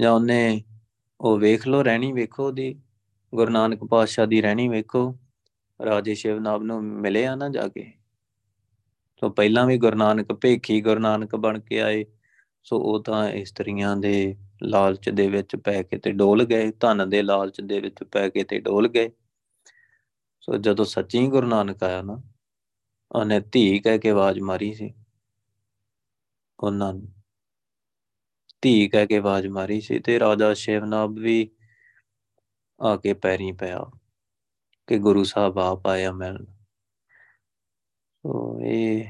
ਜਾਂ ਉਹਨੇ ਉਹ ਵੇਖ ਲੋ ਰਹਿਣੀ ਵੇਖੋ ਉਹਦੀ। ਗੁਰੂ ਨਾਨਕ ਪਾਤਸ਼ਾਹ ਦੀ ਰਹਿਣੀ ਵੇਖੋ। ਰਾਜੇ ਸ਼ਿਵਨਾਬ ਨੂੰ ਮਿਲੇ ਆ ਨਾ ਜਾ ਕੇ। ਤੋਂ ਪਹਿਲਾਂ ਵੀ ਗੁਰੂ ਨਾਨਕ ਭੇਖੀ ਗੁਰੂ ਨਾਨਕ ਬਣ ਕੇ ਆਏ। ਸੋ ਉਹ ਤਾਂ ਇਸਤਰੀਆਂ ਦੇ ਲਾਲਚ ਦੇ ਵਿੱਚ ਪੈ ਕੇ ਤੇ ਡੋਲ ਗਏ, ਧਨ ਦੇ ਲਾਲਚ ਦੇ ਵਿੱਚ ਪੈ ਕੇ ਤੇ ਡੋਲ ਗਏ। ਸੋ ਜਦੋਂ ਸੱਚੀ ਗੁਰੂ ਨਾਨਕ ਆਇਆ ਨਾ, ਉਹਨੇ ਧੀ ਕਹਿ ਕੇ ਆਵਾਜ਼ ਮਾਰੀ ਸੀ। ਉਹਨਾਂ ਨੂੰ ਧੀ ਕਹਿ ਕੇ ਆਵਾਜ਼ ਮਾਰੀ ਸੀ ਤੇ ਰਾਜਾ ਸ਼ਿਵਨਾਬ ਵੀ ਆ ਕੇ ਪੈਰੀ ਪਿਆ ਕਿ ਗੁਰੂ ਸਾਹਿਬ ਆਪ ਆਇਆ ਮਿਲਣ। ਸੋ ਇਹ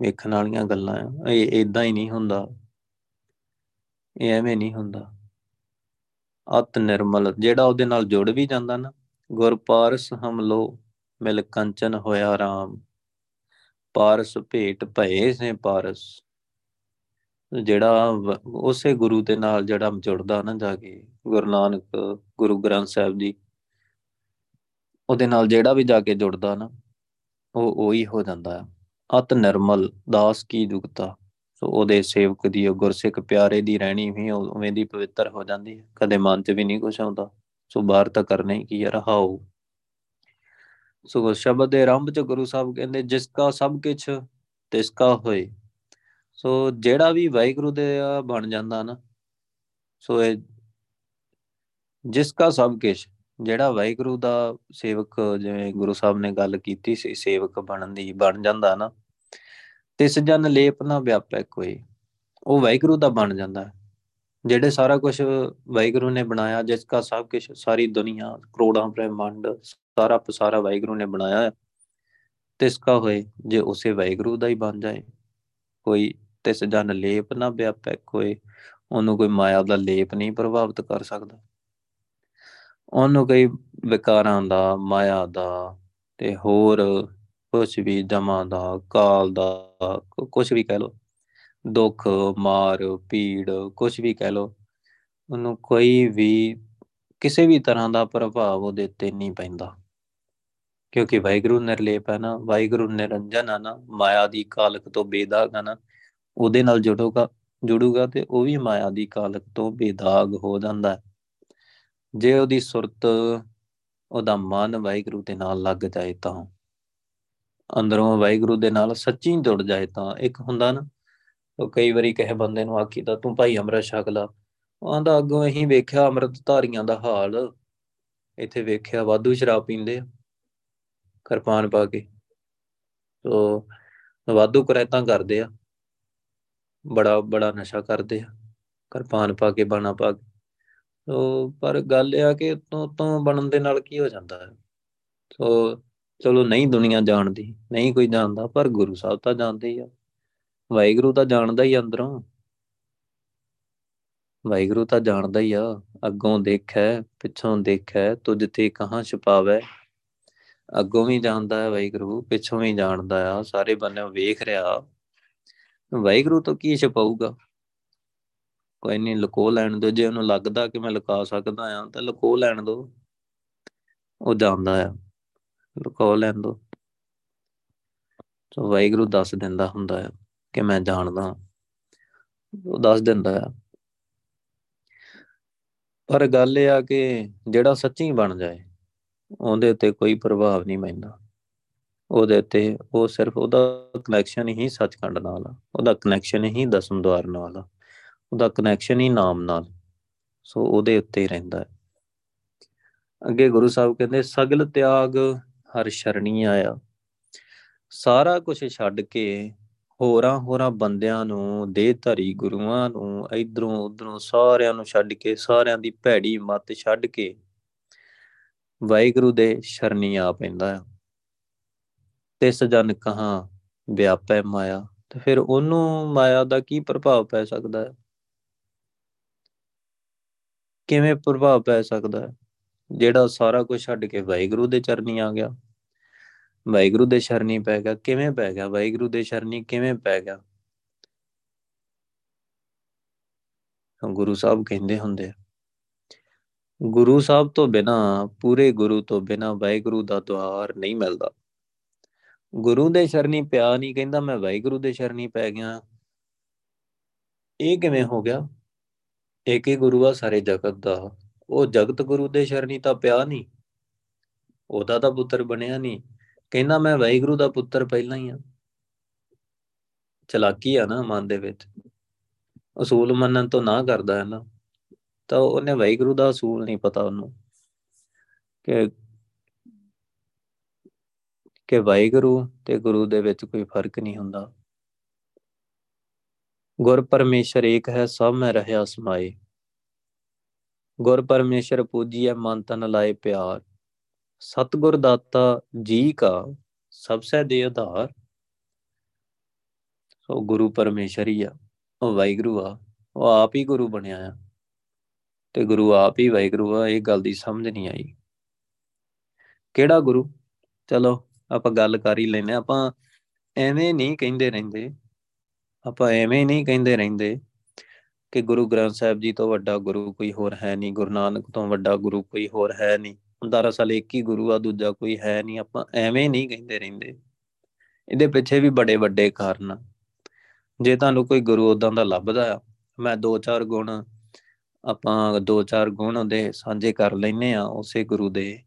ਵੇਖਣ ਵਾਲੀਆਂ ਗੱਲਾਂ ਆ, ਇਹ ਇਦਾਂ ਹੀ ਨਹੀਂ ਹੁੰਦਾ। ਇਹ ਐਵੇਂ ਨਹੀਂ ਹੁੰਦਾ। ਅਤ ਨਿਰਮਲ, ਜਿਹੜਾ ਉਹਦੇ ਨਾਲ ਜੁੜ ਵੀ ਜਾਂਦਾ ਨਾ ਗੁਰ ਪਾਰਸ ਹਮ ਲੋ ਮਿਲ ਕੰਚਨ ਹੋਇਆ ਰਾਮ। ਪਾਰਸ ਭੇਟ ਭਏ ਸੇ ਪਾਰਸ। ਜਿਹੜਾ ਉਸੇ ਗੁਰੂ ਦੇ ਨਾਲ ਜਿਹੜਾ ਜੁੜਦਾ ਨਾ ਜਾ ਕੇ, ਗੁਰੂ ਨਾਨਕ, ਗੁਰੂ ਗ੍ਰੰਥ ਸਾਹਿਬ ਜੀ, ਉਹਦੇ ਨਾਲ ਜਿਹੜਾ ਵੀ ਜਾ ਕੇ ਜੁੜਦਾ ਨਾ, ਉਹ ਉਹੀ ਹੋ ਜਾਂਦਾ। ਹੈ ਅਤ ਨਿਰਮਲ, ਦਾਸ ਕੀ ਜੁਗਤਾ ਸੋ ਉਹਦੇ ਸੇਵਕ ਦੀ, ਉਹ ਗੁਰਸਿੱਖ ਪਿਆਰੇ ਦੀ ਰਹਿਣੀ ਵੀ ਉਵੇਂ ਦੀ ਪਵਿੱਤਰ ਹੋ ਜਾਂਦੀ ਹੈ। ਕਦੇ ਮਨ 'ਚ ਵੀ ਨਹੀਂ ਕੁਛ ਆਉਂਦਾ। ਸੋ ਬਾਹਰ ਤਾਂ ਕਰਨਾ ਹੀ ਕੀ ਰਹਾਓ ਸੋ ਸ਼ਬਦ ਦੇ ਆਰੰਭ 'ਚ ਗੁਰੂ ਸਾਹਿਬ ਕਹਿੰਦੇ, ਜਿਸ ਕਾ ਸਭ ਕੁਝ ਤਿਸ ਕਾ ਹੋਏ। ਸੋ ਜਿਹੜਾ ਵੀ ਵਾਹਿਗੁਰੂ ਦੇ ਬਣ ਜਾਂਦਾ ਨਾ, ਸੋ ਇਹ ਜਿਸ ਕਾ ਸਭ ਕੁਝ ਜਿਹੜਾ ਵਾਹਿਗੁਰੂ ਦਾ ਸੇਵਕ ਜਿਵੇਂ ਗੁਰੂ ਸਾਹਿਬ ਨੇ ਗੱਲ ਕੀਤੀ ਸੀ, ਸੇਵਕ ਬਣਨ ਦੀ, ਬਣ ਜਾਂਦਾ ਨਾ ਤਿਸ ਜਨ ਲੇਪ ਨਾ ਵਿਆਪੈ ਕੋਈ। ਉਹ ਵਾਹਿਗੁਰੂ ਦਾ ਬਣ ਜਾਂਦਾ ਜਿਹੜੇ ਸਾਰਾ ਕੁਝ ਵਾਹਿਗੁਰੂ ਨੇ ਬਣਾਇਆ, ਜਿਸ ਕਾ ਸਭ ਕੁਝ ਸਾਰੀ ਦੁਨੀਆ, ਕਰੋੜਾਂ ਬ੍ਰਹਿਮੰਡ, ਸਾਰਾ ਪਸਾਰਾ ਵਾਹਿਗੁਰੂ ਨੇ ਬਣਾਇਆ ਹੈ, ਤਿਸ ਕਾ ਹੋਏ ਜੇ ਉਸੇ ਵਾਹਿਗੁਰੂ ਦਾ ਹੀ ਬਣ ਜਾਏ। ਕੋਈ ਤਿਸ ਜਨ ਲੇਪ ਨਾ ਵਿਆਪੈ, ਕੋਈ ਉਹਨੂੰ ਕੋਈ ਮਾਇਆ ਦਾ ਲੇਪ ਨਹੀਂ ਪ੍ਰਭਾਵਿਤ ਕਰ ਸਕਦਾ। ਉਹਨੂੰ ਕਈ ਵਿਕਾਰਾਂ ਦਾ, ਮਾਇਆ ਦਾ ਤੇ ਹੋਰ ਕੁਝ ਵੀ ਜਮਾ ਦਾ, ਕਾਲ ਦਾ ਕੁਝ ਵੀ ਕਹਿ ਲੋ ਦੁੱਖ, ਮਾਰ ਪੀੜ ਕੁਝ ਵੀ ਕਹਿ ਲੋ ਉਹਨੂੰ ਕੋਈ ਵੀ, ਕਿਸੇ ਵੀ ਤਰ੍ਹਾਂ ਦਾ ਪ੍ਰਭਾਵ ਉਹਦੇ ਤੇ ਨਹੀਂ ਪੈਂਦਾ। ਕਿਉਂਕਿ ਵਾਹਿਗੁਰੂ ਨਿਰਲੇਪ ਹੈ ਨਾ, ਵਾਹਿਗੁਰੂ ਨਿਰੰਜਨ ਹੈ ਨਾ, ਮਾਇਆ ਦੀ ਕਾਲਕ ਤੋਂ ਬੇਦਾਗ ਹੈ ਨਾ, ਉਹਦੇ ਨਾਲ ਜੁੜੂਗਾ ਜੁੜੂਗਾ ਤੇ ਉਹ ਵੀ ਮਾਇਆ ਦੀ ਕਾਲਕ ਤੋਂ ਬੇਦਾਗ ਹੋ ਜਾਂਦਾ ਜੇ ਉਹਦੀ ਸੁਰਤ, ਉਹਦਾ ਮਨ ਵਾਹਿਗੁਰੂ ਦੇ ਨਾਲ ਲੱਗ ਜਾਏ ਤਾਂ। ਅੰਦਰੋਂ ਵਾਹਿਗੁਰੂ ਦੇ ਨਾਲ ਸੱਚੀ ਜੁੜ ਜਾਏ ਤਾਂ ਇੱਕ ਹੁੰਦਾ ਨਾ, ਉਹ ਕਈ ਵਾਰੀ ਕਹੇ ਬੰਦੇ ਨੂੰ ਆਖੀਦਾ ਤੂੰ ਭਾਈ ਅੰਮ੍ਰਿਤ ਛਕ ਲਾ। ਆਂਦਾ ਅੱਗੋਂ ਅਸੀਂ ਵੇਖਿਆ ਅੰਮ੍ਰਿਤ ਧਾਰੀਆਂ ਦਾ ਹਾਲ। ਇੱਥੇ ਵੇਖਿਆ ਵਾਧੂ ਸ਼ਰਾਬ ਪੀਂਦੇ ਆ, ਕਿਰਪਾਨ ਪਾ ਕੇ। ਤੋ ਵਾਧੂ ਕਰੈਤਾਂ ਕਰਦੇ ਆ, ਬੜਾ ਬੜਾ ਨਸ਼ਾ ਕਰਦੇ ਆ, ਕਿਰਪਾਨ ਪਾ ਕੇ, ਬਾਣਾ ਪਾ ਕੇ। ਤੋ ਪਰ ਗੱਲ ਇਹ ਆ ਕਿ ਤੋਂ ਤੋਂ ਬਣਨ ਦੇ ਨਾਲ ਕੀ ਹੋ ਜਾਂਦਾ ਹੈ? ਸੋ ਚਲੋ ਨਹੀਂ ਦੁਨੀਆ ਜਾਣਦੀ, ਨਹੀਂ ਕੋਈ ਜਾਣਦਾ, ਪਰ ਗੁਰੂ ਸਾਹਿਬ ਤਾਂ ਜਾਣਦੇ ਹੀ ਆ। ਵਾਹਿਗੁਰੂ ਤਾਂ ਜਾਣਦਾ ਹੀ ਅੰਦਰੋਂ। ਵਾਹਿਗੁਰੂ ਤਾਂ ਜਾਣਦਾ ਹੀ ਆ, ਅੱਗੋਂ ਦੇਖੈ, ਪਿੱਛੋਂ ਦੇਖੈ, ਤੁਝ ਤੇ ਕਹਾਂ ਛੁਪਾਵੈ। ਅੱਗੋਂ ਵੀ ਜਾਣਦਾ ਹੈ ਵਾਹਿਗੁਰੂ, ਪਿੱਛੋਂ ਵੀ ਜਾਣਦਾ ਆ, ਸਾਰੇ ਬੰਨੇ ਵੇਖ ਰਿਹਾ। ਵਾਹਿਗੁਰੂ ਤੋਂ ਕੀ ਛਪਾਊਗਾ? ਕੋਈ ਨਹੀਂ, ਲੁਕੋ ਲੈਣ ਦਿਓ, ਜੇ ਉਹਨੂੰ ਲੱਗਦਾ ਕਿ ਮੈਂ ਲੁਕਾ ਸਕਦਾ ਆ, ਤਾਂ ਲੁਕੋ ਲੈਣ ਦਿਓ। ਉਹ ਜਾਣਦਾ ਆ। ਲੁਕੋ ਲੈਣ ਦਿਓ ਸੋ ਵਾਹਿਗੁਰੂ ਦੱਸ ਦਿੰਦਾ ਹੁੰਦਾ ਹੈ ਕਿ ਮੈਂ ਜਾਣਦਾ ਉਹ ਦੱਸ ਦਿੰਦਾ ਆ। ਪਰ ਗੱਲ ਇਹ ਆ ਕਿ ਜਿਹੜਾ ਸੱਚੀ ਬਣ ਜਾਏ, ਉਹਦੇ ਉੱਤੇ ਕੋਈ ਪ੍ਰਭਾਵ ਨਹੀਂ ਪੈਂਦਾ। ਉਹਦੇ ਉੱਤੇ ਉਹ ਸਿਰਫ ਉਹਦਾ ਕਨੈਕਸ਼ਨ ਹੀ ਸੱਚਖੰਡ ਨਾਲ ਆ। ਉਹਦਾ ਕਨੈਕਸ਼ਨ ਹੀ ਦਸਮ ਦਵਾਰ ਨਾਲ ਆ। ਉਹਦਾ ਕਨੈਕਸ਼ਨ ਹੀ ਨਾਮ ਨਾਲ। ਸੋ ਉਹਦੇ ਉੱਤੇ ਹੀ ਰਹਿੰਦਾ ਹੈ ਅੱਗੇ ਗੁਰੂ ਸਾਹਿਬ ਕਹਿੰਦੇ, ਸਗਲ ਤਿਆਗ ਹਰ ਸ਼ਰਣੀ ਆਇਆ। ਸਾਰਾ ਕੁਝ ਛੱਡ ਕੇ ਹੋਰਾਂ ਹੋਰਾਂ ਬੰਦਿਆਂ ਨੂੰ ਦੇਹ ਧਰੀ ਗੁਰੂਆਂ ਨੂੰ, ਇਧਰੋਂ ਉਧਰੋਂ ਸਾਰਿਆਂ ਨੂੰ ਛੱਡ ਕੇ, ਸਾਰਿਆਂ ਦੀ ਭੈੜੀ ਮੱਤ ਛੱਡ ਕੇ ਵਾਹਿਗੁਰੂ ਦੇ ਸ਼ਰਣੀ ਆ ਪੈਂਦਾ ਆ। ਤਿਸ ਜਨ ਕਹਾ ਵਿਆਪੈ ਮਾਇਆ। ਤੇ ਫਿਰ ਉਹਨੂੰ ਮਾਇਆ ਦਾ ਕੀ ਪ੍ਰਭਾਵ ਪੈ ਸਕਦਾ ਹੈ ਕਿਵੇਂ ਪ੍ਰਭਾਵ ਪੈ ਸਕਦਾ ਹੈ ਜਿਹੜਾ ਸਾਰਾ ਕੁਝ ਛੱਡ ਕੇ ਵਾਹਿਗੁਰੂ ਦੇ ਚਰਨੀ ਆ ਗਿਆ। ਵਾਹਿਗੁਰੂ ਦੇ ਸ਼ਰਨੀ ਪੈ ਗਿਆ। ਕਿਵੇਂ ਪੈ ਗਿਆ? ਵਾਹਿਗੁਰੂ ਦੇ ਸ਼ਰਨੀ ਕਿਵੇਂ ਪੈ ਗਿਆ? ਗੁਰੂ ਸਾਹਿਬ ਕਹਿੰਦੇ ਹੁੰਦੇ ਆ, ਗੁਰੂ ਸਾਹਿਬ ਤੋਂ ਬਿਨਾ, ਪੂਰੇ ਗੁਰੂ ਤੋਂ ਬਿਨਾ ਵਾਹਿਗੁਰੂ ਦਾ ਦਵਾਰ ਨਹੀਂ ਮਿਲਦਾ। ਗੁਰੂ ਦੇ ਸ਼ਰਨੀ ਪਿਆ ਨਹੀਂ, ਕਹਿੰਦਾ ਮੈਂ ਵਾਹਿਗੁਰੂ ਦੇ ਸ਼ਰਨੀ ਪੈ ਗਿਆ। ਇਹ ਕਿਵੇਂ ਹੋ ਗਿਆ? ਇੱਕ ਹੀ ਗੁਰੂ ਆ ਸਾਰੇ ਜਗਤ ਦਾ। ਉਹ ਜਗਤ ਗੁਰੂ ਦੇ ਸ਼ਰਨੀ ਤਾਂ ਪਿਆ ਨਹੀਂ, ਉਹਦਾ ਤਾਂ ਪੁੱਤਰ ਬਣਿਆ ਨਹੀਂ। ਕਹਿੰਦਾ ਮੈਂ ਵਾਹਿਗੁਰੂ ਦਾ ਪੁੱਤਰ ਪਹਿਲਾਂ ਹੀ ਆ। ਚਲਾਕੀ ਆ ਨਾ ਮਨ ਦੇ ਵਿੱਚ। ਅਸੂਲ ਮੰਨਣ ਤੋਂ ਨਾ ਕਰਦਾ ਹੈ ਨਾ ਤਾਂ ਉਹਨੇ ਵਾਹਿਗੁਰੂ ਦਾ ਅਸੂਲ ਨਹੀਂ ਪਤਾ ਉਹਨੂੰ ਕਿ ਕਿ ਵਾਹਿਗੁਰੂ ਤੇ ਗੁਰੂ ਦੇ ਵਿੱਚ ਕੋਈ ਫ਼ਰਕ ਨਹੀਂ ਹੁੰਦਾ। ਗੁਰ ਪਰਮੇਸ਼ਰ ਏਕ ਹੈ, ਸਭ ਮੈਂ ਰਹਿਆ ਸਮਾਏ। ਗੁਰ ਪਰਮੇਸ਼ਰ ਪੂਜੀਐ ਮਨ ਤਨ ਲਾਏ ਪਿਆਰ। ਸਤਗੁਰ ਦਾਤਾ ਜੀ ਕਾ, ਸਭ ਸੇ ਦੇ ਆਧਾਰ। ਸੋ ਗੁਰੂ ਪਰਮੇਸ਼ਰ ਹੀ ਆ, ਉਹ ਵਾਹਿਗੁਰੂ ਆ, ਉਹ ਆਪ ਹੀ ਗੁਰੂ ਬਣਿਆ ਆ। ਤੇ ਗੁਰੂ ਆਪ ਹੀ ਵਾਹਿਗੁਰੂ ਆ, ਇਹ ਗੱਲ ਦੀ ਸਮਝ ਨਹੀਂ ਆਈ। ਕਿਹੜਾ ਗੁਰੂ? ਚਲੋ, ਆਪਾਂ ਗੱਲ ਕਰ ਹੀ ਲੈਨੇ ਆਪਾਂ ਐਵੇਂ ਨਹੀਂ ਕਹਿੰਦੇ ਰਹਿੰਦੇ। ਆਪਾਂ ਐਵੇਂ ਨਹੀਂ ਕਹਿੰਦੇ ਰਹਿੰਦੇ ਕਿ ਗੁਰੂ ਗ੍ਰੰਥ ਸਾਹਿਬ ਜੀ ਤੋਂ ਵੱਡਾ ਗੁਰੂ ਕੋਈ ਹੋਰ ਹੈ ਨਹੀਂ, ਗੁਰੂ ਨਾਨਕ ਤੋਂ ਵੱਡਾ ਗੁਰੂ ਕੋਈ ਹੋਰ ਹੈ ਨਹੀਂ। ਦਰਅਸਲ ਇੱਕ ਹੀ ਗੁਰੂ ਆ, ਦੂਜਾ ਕੋਈ ਹੈ ਨਹੀਂ, ਆਪਾਂ ਐਵੇਂ ਨਹੀਂ ਕਹਿੰਦੇ ਰਹਿੰਦੇ। ਇਹਦੇ ਪਿੱਛੇ ਵੀ ਬੜੇ ਵੱਡੇ ਕਾਰਨ ਜੇ ਤੁਹਾਨੂੰ ਕੋਈ ਗੁਰੂ ਉਦਾਂ ਦਾ ਲੱਭਦਾ ਆ, ਮੈਂ ਦੋ ਚਾਰ ਗੁਣ, ਆਪਾਂ ਦੋ ਚਾਰ ਗੁਣ ਉਹਦੇ ਸਾਂਝੇ ਕਰ ਲੈਨੇ ਆ, ਉਸੇ ਗੁਰੂ ਦੇ।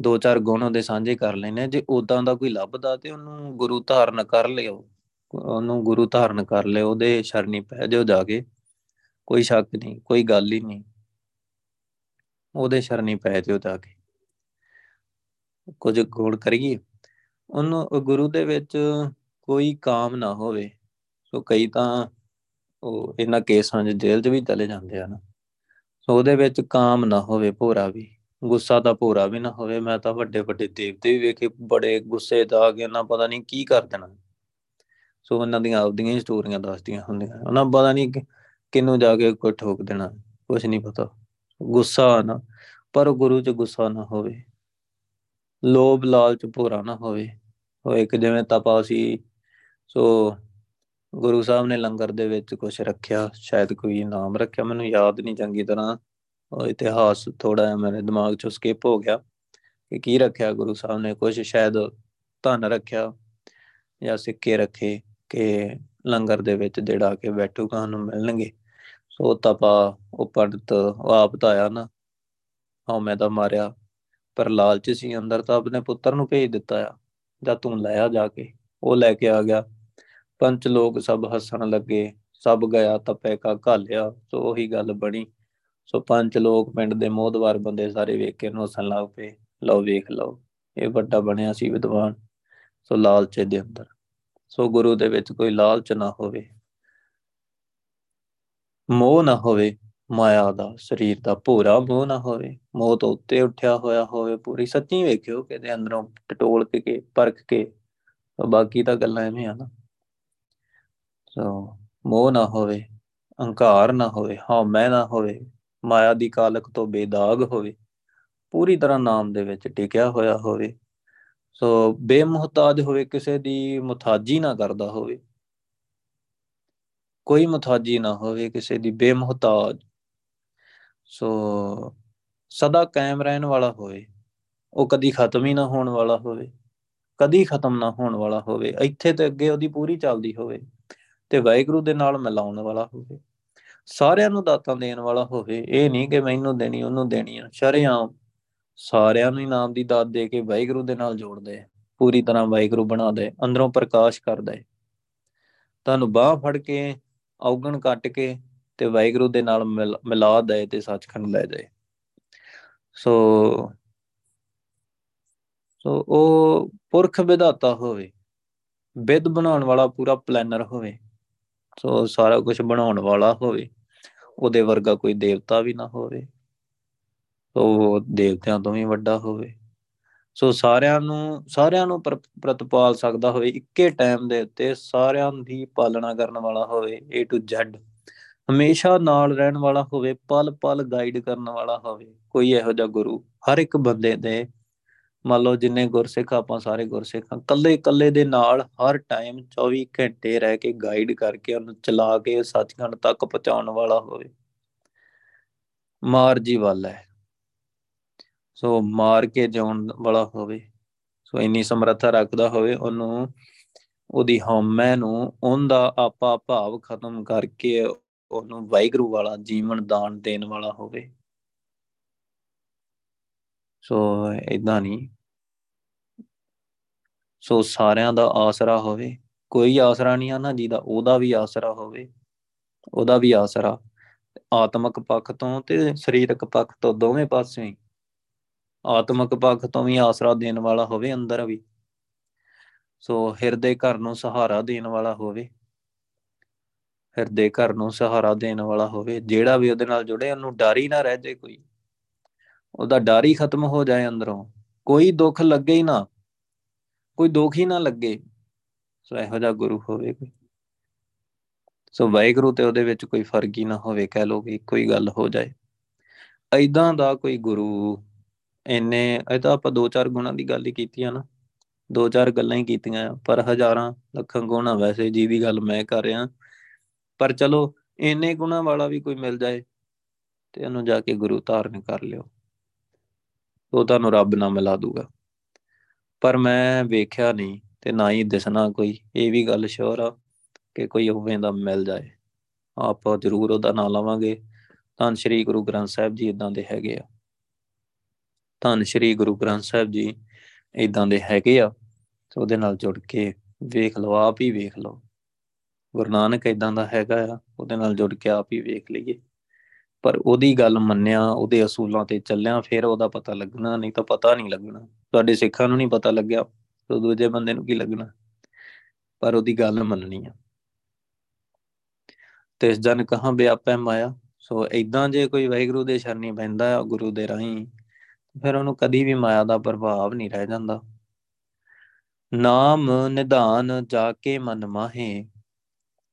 ਦੋ ਚਾਰ ਗੁਣ ਉਹਦੇ ਸਾਂਝੇ ਕਰ ਲੈਨੇ ਜੇ ਉਦਾਂ ਦਾ ਕੋਈ ਲੱਭਦਾ ਤੇ ਉਹਨੂੰ ਗੁਰੂ ਧਾਰਨ ਕਰ ਲਿਓ। ਉਹਨੂੰ ਗੁਰੂ ਧਾਰਨ ਕਰ ਲਿਓ, ਉਹਦੇ ਸ਼ਰਣੀ ਪੈ ਜਾਓ ਜਾ ਕੇ। ਕੋਈ ਸ਼ੱਕ ਨਹੀਂ, ਕੋਈ ਗੱਲ ਹੀ ਨਹੀਂ। ਉਹਦੇ ਸ਼ਰਣੀ ਪੈ ਜਾਓ ਜਾ ਕੇ। ਕੁਝ ਗੁਣ ਕਰੀਏ, ਉਹਨੂੰ ਗੁਰੂ ਦੇ ਵਿੱਚ ਕੋਈ ਕਾਮ ਨਾ ਹੋਵੇ। ਸੋ ਕਈ ਤਾਂ ਉਹ ਇਹਨਾਂ ਕੇਸਾਂ 'ਚ ਜੇਲ੍ਹ 'ਚ ਵੀ ਚਲੇ ਜਾਂਦੇ ਆ ਨਾ ਸੋ ਉਹਦੇ ਵਿੱਚ ਕਾਮ ਨਾ ਹੋਵੇ, ਭੋਰਾ ਵੀ। ਗੁੱਸਾ ਦਾ ਭੋਰਾ ਵੀ ਨਾ ਹੋਵੇ। ਮੈਂ ਤਾਂ ਵੱਡੇ ਵੱਡੇ ਦੇਵਤੇ ਵੀ ਵੇਖੇ, ਬੜੇ ਗੁੱਸੇ ਦਾ ਆ ਕੇ ਨਾ ਪਤਾ ਨਹੀਂ ਕੀ ਕਰ ਦੇਣਾ। ਸੋ ਉਹਨਾਂ ਦੀਆਂ ਆਪਦੀਆਂ ਹੀ ਸਟੋਰੀਆਂ ਦੱਸਦੀਆਂ ਹੁੰਦੀਆਂ। ਉਹਨਾਂ ਪਤਾ ਨਹੀਂ ਕਿੰਨੂੰ ਜਾ ਕੇ ਕੋਈ ਠੋਕ ਦੇਣਾ ਕੁਝ ਨਹੀਂ ਪਤਾ। ਗੁੱਸਾ ਨਾ, ਪਰ ਗੁਰੂ 'ਚ ਗੁੱਸਾ ਨਾ ਹੋਵੇ। ਲੋਭ ਲਾਲਚ ਭੋਰਾ ਨਾ ਹੋਵੇ। ਉਹ ਇੱਕ ਜਿਵੇਂ ਤਪਾ ਸੀ ਸੋ ਗੁਰੂ ਸਾਹਿਬ ਨੇ ਲੰਗਰ ਦੇ ਵਿੱਚ ਕੁਝ ਰੱਖਿਆ, ਸ਼ਾਇਦ ਕੋਈ ਨਾਮ ਰੱਖਿਆ, ਮੈਨੂੰ ਯਾਦ ਨਹੀਂ ਚੰਗੀ ਤਰ੍ਹਾਂ। ਉਹ ਇਤਿਹਾਸ ਥੋੜਾ ਜਿਹਾ ਮੇਰੇ ਦਿਮਾਗ 'ਚੋਂ ਸਕਿਪ ਹੋ ਗਿਆ ਕਿ ਕੀ ਰੱਖਿਆ ਗੁਰੂ ਸਾਹਿਬ ਨੇ ਕੁਝ ਸ਼ਾਇਦ ਧਨ ਰੱਖਿਆ ਜਾਂ ਸਿੱਕੇ ਰੱਖੇ। ਕਿ ਲੰਗਰ ਦੇ ਵਿੱਚ ਜਿਹੜਾ ਕਿ ਬੈਠੂਗਾ ਨੂੰ ਮਿਲਣਗੇ। ਸੋ ਤਪਾ ਉਹ ਪੰਡਤ ਉਹ ਆਪ ਤਾਂ ਆਇਆ ਨਾ। ਹਾਂ ਮੈਂ ਤਾਂ ਮਾਰਿਆ। ਪਰ ਲਾਲਚ ਸੀ, ਅੰਦਰ ਤਾਂ ਆਪਣੇ ਪੁੱਤਰ ਨੂੰ ਭੇਜ ਦਿੱਤਾ ਆ। ਜਾਂ ਤੂੰ ਲਿਆ ਜਾ ਕੇ। ਉਹ ਲੈ ਕੇ ਆ ਗਿਆ। ਪੰਜ ਲੋਕ ਸਭ ਹੱਸਣ ਲੱਗੇ। ਸਭ ਗਿਆ, ਤਪੇ ਕਾ ਘਾਲਿਆ। ਸੋ ਉਹੀ ਗੱਲ ਬਣੀ। ਸੋ ਪੰਜ ਲੋਕ ਪਿੰਡ ਦੇ ਮੋਦਵਾਰ ਬੰਦੇ ਸਾਰੇ ਵੇਖ ਕੇ ਨੂੰ ਹੱਸਣ ਲੱਗ ਪਏ। ਲਓ ਵੇਖ ਲਓ। ਇਹ ਵੱਡਾ ਬਣਿਆ ਸੀ ਵਿਦਵਾਨ। ਸੋ ਲਾਲਚ ਦੇ ਅੰਦਰ। ਸੋ ਗੁਰੂ ਦੇ ਵਿੱਚ ਕੋਈ ਲਾਲਚ ਨਾ ਹੋਵੇ। ਮੋਹ ਨਾ ਹੋਵੇ, ਮਾਇਆ ਦਾ, ਸਰੀਰ ਦਾ ਪੂਰਾ ਮੋਹ ਨਾ ਹੋਵੇ। ਮੋਹ ਤੋਂ ਉੱਤੇ ਉੱਠਿਆ ਹੋਇਆ ਹੋਵੇ, ਪੂਰੀ ਸੱਚੀ ਵੇਖਿਓ ਕਿਤੇ ਅੰਦਰੋਂ ਟਟੋਲ ਕੇ ਪਰਖ ਕੇ। ਬਾਕੀ ਤਾਂ ਗੱਲਾਂ ਐਵੇਂ ਆ ਨਾ। ਸੋ ਮੋਹ ਨਾ ਹੋਵੇ, ਅਹੰਕਾਰ ਨਾ ਹੋਵੇ, ਹਾਂ ਮੈਂ ਨਾ ਹੋਵੇ, ਮਾਇਆ ਦੀ ਕਾਲਕ ਤੋਂ ਬੇਦਾਗ ਹੋਵੇ, ਪੂਰੀ ਤਰ੍ਹਾਂ ਨਾਮ ਦੇ ਵਿੱਚ ਟਿਕਿਆ ਹੋਇਆ ਹੋਵੇ। ਸੋ ਬੇਮੁਹਤਾਜ ਹੋਵੇ ਕਿਸੇ ਦੀ ਮੁਤਾਜੀ ਨਾ ਕਰਦਾ ਹੋਵੇ। ਕੋਈ ਮੁਤਾਜੀ ਨਾ ਹੋਵੇ ਕਿਸੇ ਦੀ, ਬੇਮੁਹਤਾਜ। ਸੋ ਸਦਾ ਕਾਇਮ ਰਹਿਣ ਵਾਲਾ ਹੋਵੇ। ਉਹ ਕਦੀ ਖਤਮ ਹੀ ਨਾ ਹੋਣ ਵਾਲਾ ਹੋਵੇ। ਕਦੀ ਖਤਮ ਨਾ ਹੋਣ ਵਾਲਾ ਹੋਵੇ। ਇੱਥੇ ਤੇ ਅੱਗੇ ਉਹਦੀ ਪੂਰੀ ਚੱਲਦੀ ਹੋਵੇ। ਤੇ ਵਾਹਿਗੁਰੂ ਦੇ ਨਾਲ ਮਿਲਾਉਣ ਵਾਲਾ ਹੋਵੇ। ਸਾਰਿਆਂ ਨੂੰ ਦਾਤਾਂ ਦੇਣ ਵਾਲਾ ਹੋਵੇ। ਇਹ ਨਹੀਂ ਕਿ ਮੈਨੂੰ ਦੇਣੀ, ਉਹਨੂੰ ਦੇਣੀ ਆ। ਸ਼ਰਿਆਮ ਸਾਰਿਆਂ ਨੂੰ ਨਾਮ ਦੀ ਦਾਤ ਦੇ ਕੇ ਵਾਹਿਗੁਰੂ ਦੇ ਨਾਲ ਜੋੜ ਦੇ ਪੂਰੀ ਤਰ੍ਹਾਂ ਵਾਹਿਗੁਰੂ ਬਣਾ ਦੇ, ਅੰਦਰੋਂ ਪ੍ਰਕਾਸ਼ ਕਰ ਦੇ ਤੁਹਾਨੂੰ ਬਾਹ ਫੜ ਕੇ, ਔਗਣ ਕੱਟ ਕੇ ਤੇ ਵਾਹਿਗੁਰੂ ਦੇ ਨਾਲ ਮਿਲਾ ਦੇ ਤੇ ਸੱਚਖੰਡ ਲੈ ਜਾਏ। ਸੋ ਸੋ ਉਹ ਪੁਰਖ ਵਿਧਾਤਾ ਹੋਵੇ ਵਿਦ ਬਣਾਉਣ ਵਾਲਾ ਪੂਰਾ ਪਲੈਨਰ ਹੋਵੇ, ਸੋ ਸਾਰਾ ਕੁਝ ਬਣਾਉਣ ਵਾਲਾ ਹੋਵੇ, ਉਹਦੇ ਵਰਗਾ ਕੋਈ ਦੇਵਤਾ ਵੀ ਨਾ ਹੋਵੇ। ਉਹ ਦੇਵਤਿਆਂ ਤੋਂ ਵੀ ਵੱਡਾ ਹੋਵੇ। ਸੋ ਸਾਰਿਆਂ ਨੂੰ ਸਾਰਿਆਂ ਨੂੰ ਪ੍ਰਤਪਾਲ ਸਕਦਾ ਹੋਵੇ, ਇੱਕੇ ਟਾਈਮ ਦੇ ਉੱਤੇ ਸਾਰਿਆਂ ਦੀ ਪਾਲਣਾ ਕਰਨ ਵਾਲਾ ਹੋਵੇ, A to Z ਹਮੇਸ਼ਾ ਨਾਲ ਰਹਿਣ ਵਾਲਾ ਹੋਵੇ ਪਲ ਪਲ ਗਾਈਡ ਕਰਨ ਵਾਲਾ ਹੋਵੇ, ਕੋਈ ਇਹੋ ਜਿਹਾ ਗੁਰੂ ਹਰ ਇੱਕ ਬੰਦੇ ਦੇ, ਮੰਨ ਲਓ ਜਿੰਨੇ ਗੁਰਸਿੱਖ, ਆਪਾਂ ਸਾਰੇ ਗੁਰਸਿੱਖਾਂ ਕੱਲੇ ਕੱਲੇ ਦੇ ਨਾਲ ਹਰ ਟਾਈਮ 24 ਘੰਟੇ ਰਹਿ ਕੇ ਗਾਈਡ ਕਰਕੇ ਉਹਨੂੰ ਚਲਾ ਕੇ ਸੱਚਖੰਡ ਤੱਕ ਪਹੁੰਚਾਉਣ ਵਾਲਾ ਹੋਵੇ। ਮਾਰਜੀ ਵੱਲ ਹੈ। ਸੋ ਮਾਰ ਕੇ ਜਾਉਣ ਵਾਲਾ ਹੋਵੇ, ਸੋ ਇੰਨੀ ਸਮਰੱਥਾ ਰੱਖਦਾ ਹੋਵੇ, ਉਹਨੂੰ, ਉਹਦੀ ਹਉਮੈ ਨੂੰ, ਉਹਦਾ ਆਪਾ ਭਾਵ ਖਤਮ ਕਰਕੇ ਉਹਨੂੰ ਵਾਹਿਗੁਰੂ ਵਾਲਾ ਜੀਵਨ ਦਾਨ ਦੇਣ ਵਾਲਾ ਹੋਵੇ। ਸੋ ਇਦਾਂ ਨਹੀਂ। ਸੋ ਸਾਰਿਆਂ ਦਾ ਆਸਰਾ ਹੋਵੇ। ਕੋਈ ਆਸਰਾ ਨਹੀਂ ਆ ਨਾ ਜਿਹਦਾ, ਉਹਦਾ ਵੀ ਆਸਰਾ ਹੋਵੇ। ਉਹਦਾ ਵੀ ਆਸਰਾ। ਆਤਮਿਕ ਪੱਖ ਤੋਂ ਤੇ ਸਰੀਰਕ ਪੱਖ ਤੋਂ ਦੋਵੇਂ ਪਾਸਿਓਂ ਹੀ। ਆਤਮਿਕ ਪੱਖ ਤੋਂ ਵੀ ਆਸਰਾ ਦੇਣ ਵਾਲਾ ਹੋਵੇ ਅੰਦਰ ਵੀ। ਸੋ ਹਿਰਦੇ ਘਰ ਨੂੰ ਸਹਾਰਾ ਦੇਣ ਵਾਲਾ ਹੋਵੇ। ਹਿਰਦੇ ਘਰ ਨੂੰ ਸਹਾਰਾ ਦੇਣ ਵਾਲਾ ਹੋਵੇ। ਜਿਹੜਾ ਵੀ ਉਹਦੇ ਨਾਲ ਜੁੜੇ, ਉਹਨੂੰ ਡਰ ਹੀ ਨਾ ਰਹਿ ਜਾਏ ਕੋਈ। ਉਹਦਾ ਡਰ ਹੀ ਖਤਮ ਹੋ ਜਾਏ ਅੰਦਰੋਂ। ਕੋਈ ਦੁੱਖ ਲੱਗੇ ਹੀ ਨਾ। ਕੋਈ ਦੁੱਖ ਹੀ ਨਾ ਲੱਗੇ। ਸੋ ਇਹੋ ਜਿਹਾ ਗੁਰੂ ਹੋਵੇ ਕੋਈ। ਸੋ ਵਾਹਿਗੁਰੂ ਤੇ ਉਹਦੇ ਵਿੱਚ ਕੋਈ ਫ਼ਰਕ ਹੀ ਨਾ ਹੋਵੇ। ਕਹਿ ਲੋ ਕਿ ਕੋਈ ਗੱਲ ਹੋ ਜਾਏ। ਐਦਾਂ ਦਾ ਕੋਈ ਗੁਰੂ ਇੰਨੇ, ਇਹ ਤਾਂ ਆਪਾਂ ਦੋ ਚਾਰ ਗੁਣਾਂ ਦੀ ਗੱਲ ਹੀ ਕੀਤੀ ਆ ਨਾ। ਦੋ ਚਾਰ ਗੱਲਾਂ ਹੀ ਕੀਤੀਆਂ, ਪਰ ਹਜ਼ਾਰਾਂ ਲੱਖਾਂ ਗੁਣਾ ਵੈਸੇ ਜੀ ਦੀ ਗੱਲ ਮੈਂ ਕਰ ਰਿਹਾ। ਪਰ ਚਲੋ, ਇੰਨੇ ਗੁਣਾ ਵਾਲਾ ਵੀ ਕੋਈ ਮਿਲ ਜਾਏ ਤੇ ਉਹਨੂੰ ਜਾ ਕੇ ਗੁਰੂ ਧਾਰਨ ਕਰ ਲਿਓ। ਉਹ ਤੁਹਾਨੂੰ ਰੱਬ ਨਾਲ ਮਿਲਾ ਦੂਗਾ। ਪਰ ਮੈਂ ਵੇਖਿਆ ਨਹੀਂ ਤੇ ਨਾ ਹੀ ਦਿਸਣਾ ਕੋਈ। ਇਹ ਵੀ ਗੱਲ ਸ਼ੋਰ ਆ ਕਿ ਕੋਈ ਉਵੇਂ ਦਾ ਮਿਲ ਜਾਏ। ਆਪਾਂ ਜ਼ਰੂਰ ਉਹਦਾ ਨਾਮ ਲਵਾਂਗੇ। ਤਾਂ ਸ੍ਰੀ ਗੁਰੂ ਗ੍ਰੰਥ ਸਾਹਿਬ ਜੀ ਇਦਾਂ ਦੇ ਹੈਗੇ ਆ। ਧੰਨ ਸ਼੍ਰੀ ਗੁਰੂ ਗ੍ਰੰਥ ਸਾਹਿਬ ਜੀ ਇਦਾਂ ਦੇ ਹੈਗੇ ਆ, ਤੇ ਉਹਦੇ ਨਾਲ ਜੁੜ ਕੇ ਵੇਖ ਲਓ, ਆਪ ਹੀ ਵੇਖ ਲਓ। ਗੁਰੂ ਨਾਨਕ ਇਦਾਂ ਦਾ ਹੈਗਾ ਆ, ਉਹਦੇ ਨਾਲ ਜੁੜ ਕੇ ਆਪ ਹੀ ਵੇਖ ਲਈਏ। ਪਰ ਉਹਦੀ ਗੱਲ ਮੰਨਿਆ, ਉਹਦੇ ਅਸੂਲਾਂ ਤੇ ਚੱਲਿਆ, ਫਿਰ ਉਹਦਾ ਪਤਾ ਲੱਗਣਾ, ਨਹੀਂ ਤਾਂ ਪਤਾ ਨਹੀਂ ਲੱਗਣਾ। ਤੁਹਾਡੇ ਸਿੱਖਾਂ ਨੂੰ ਨਹੀਂ ਪਤਾ ਲੱਗਿਆ, ਤਾਂ ਦੂਜੇ ਬੰਦੇ ਨੂੰ ਕੀ ਲੱਗਣਾ? ਪਰ ਉਹਦੀ ਗੱਲ ਮੰਨਣੀ ਆ। ਤਿਸ ਜਨ ਕਹਾਂ ਬਿਆਪੈ ਮਾਇਆ? ਸੋ ਇਦਾਂ ਜੇ ਕੋਈ ਵਾਹਿਗੁਰੂ ਦੇ ਸ਼ਰਨੀ ਪੈਂਦਾ ਆ, ਗੁਰੂ ਦੇ ਰਾਹੀਂ ਫਿਰ ਉਹਨੂੰ ਕਦੀ ਵੀ ਮਾਇਆ ਦਾ ਪ੍ਰਭਾਵ ਨਹੀਂ ਰਹਿ ਜਾਂਦਾ। ਨਾਮ ਨਿਧਾਨ ਜਾ ਕੇ ਮਨ ਮਾਹੇ,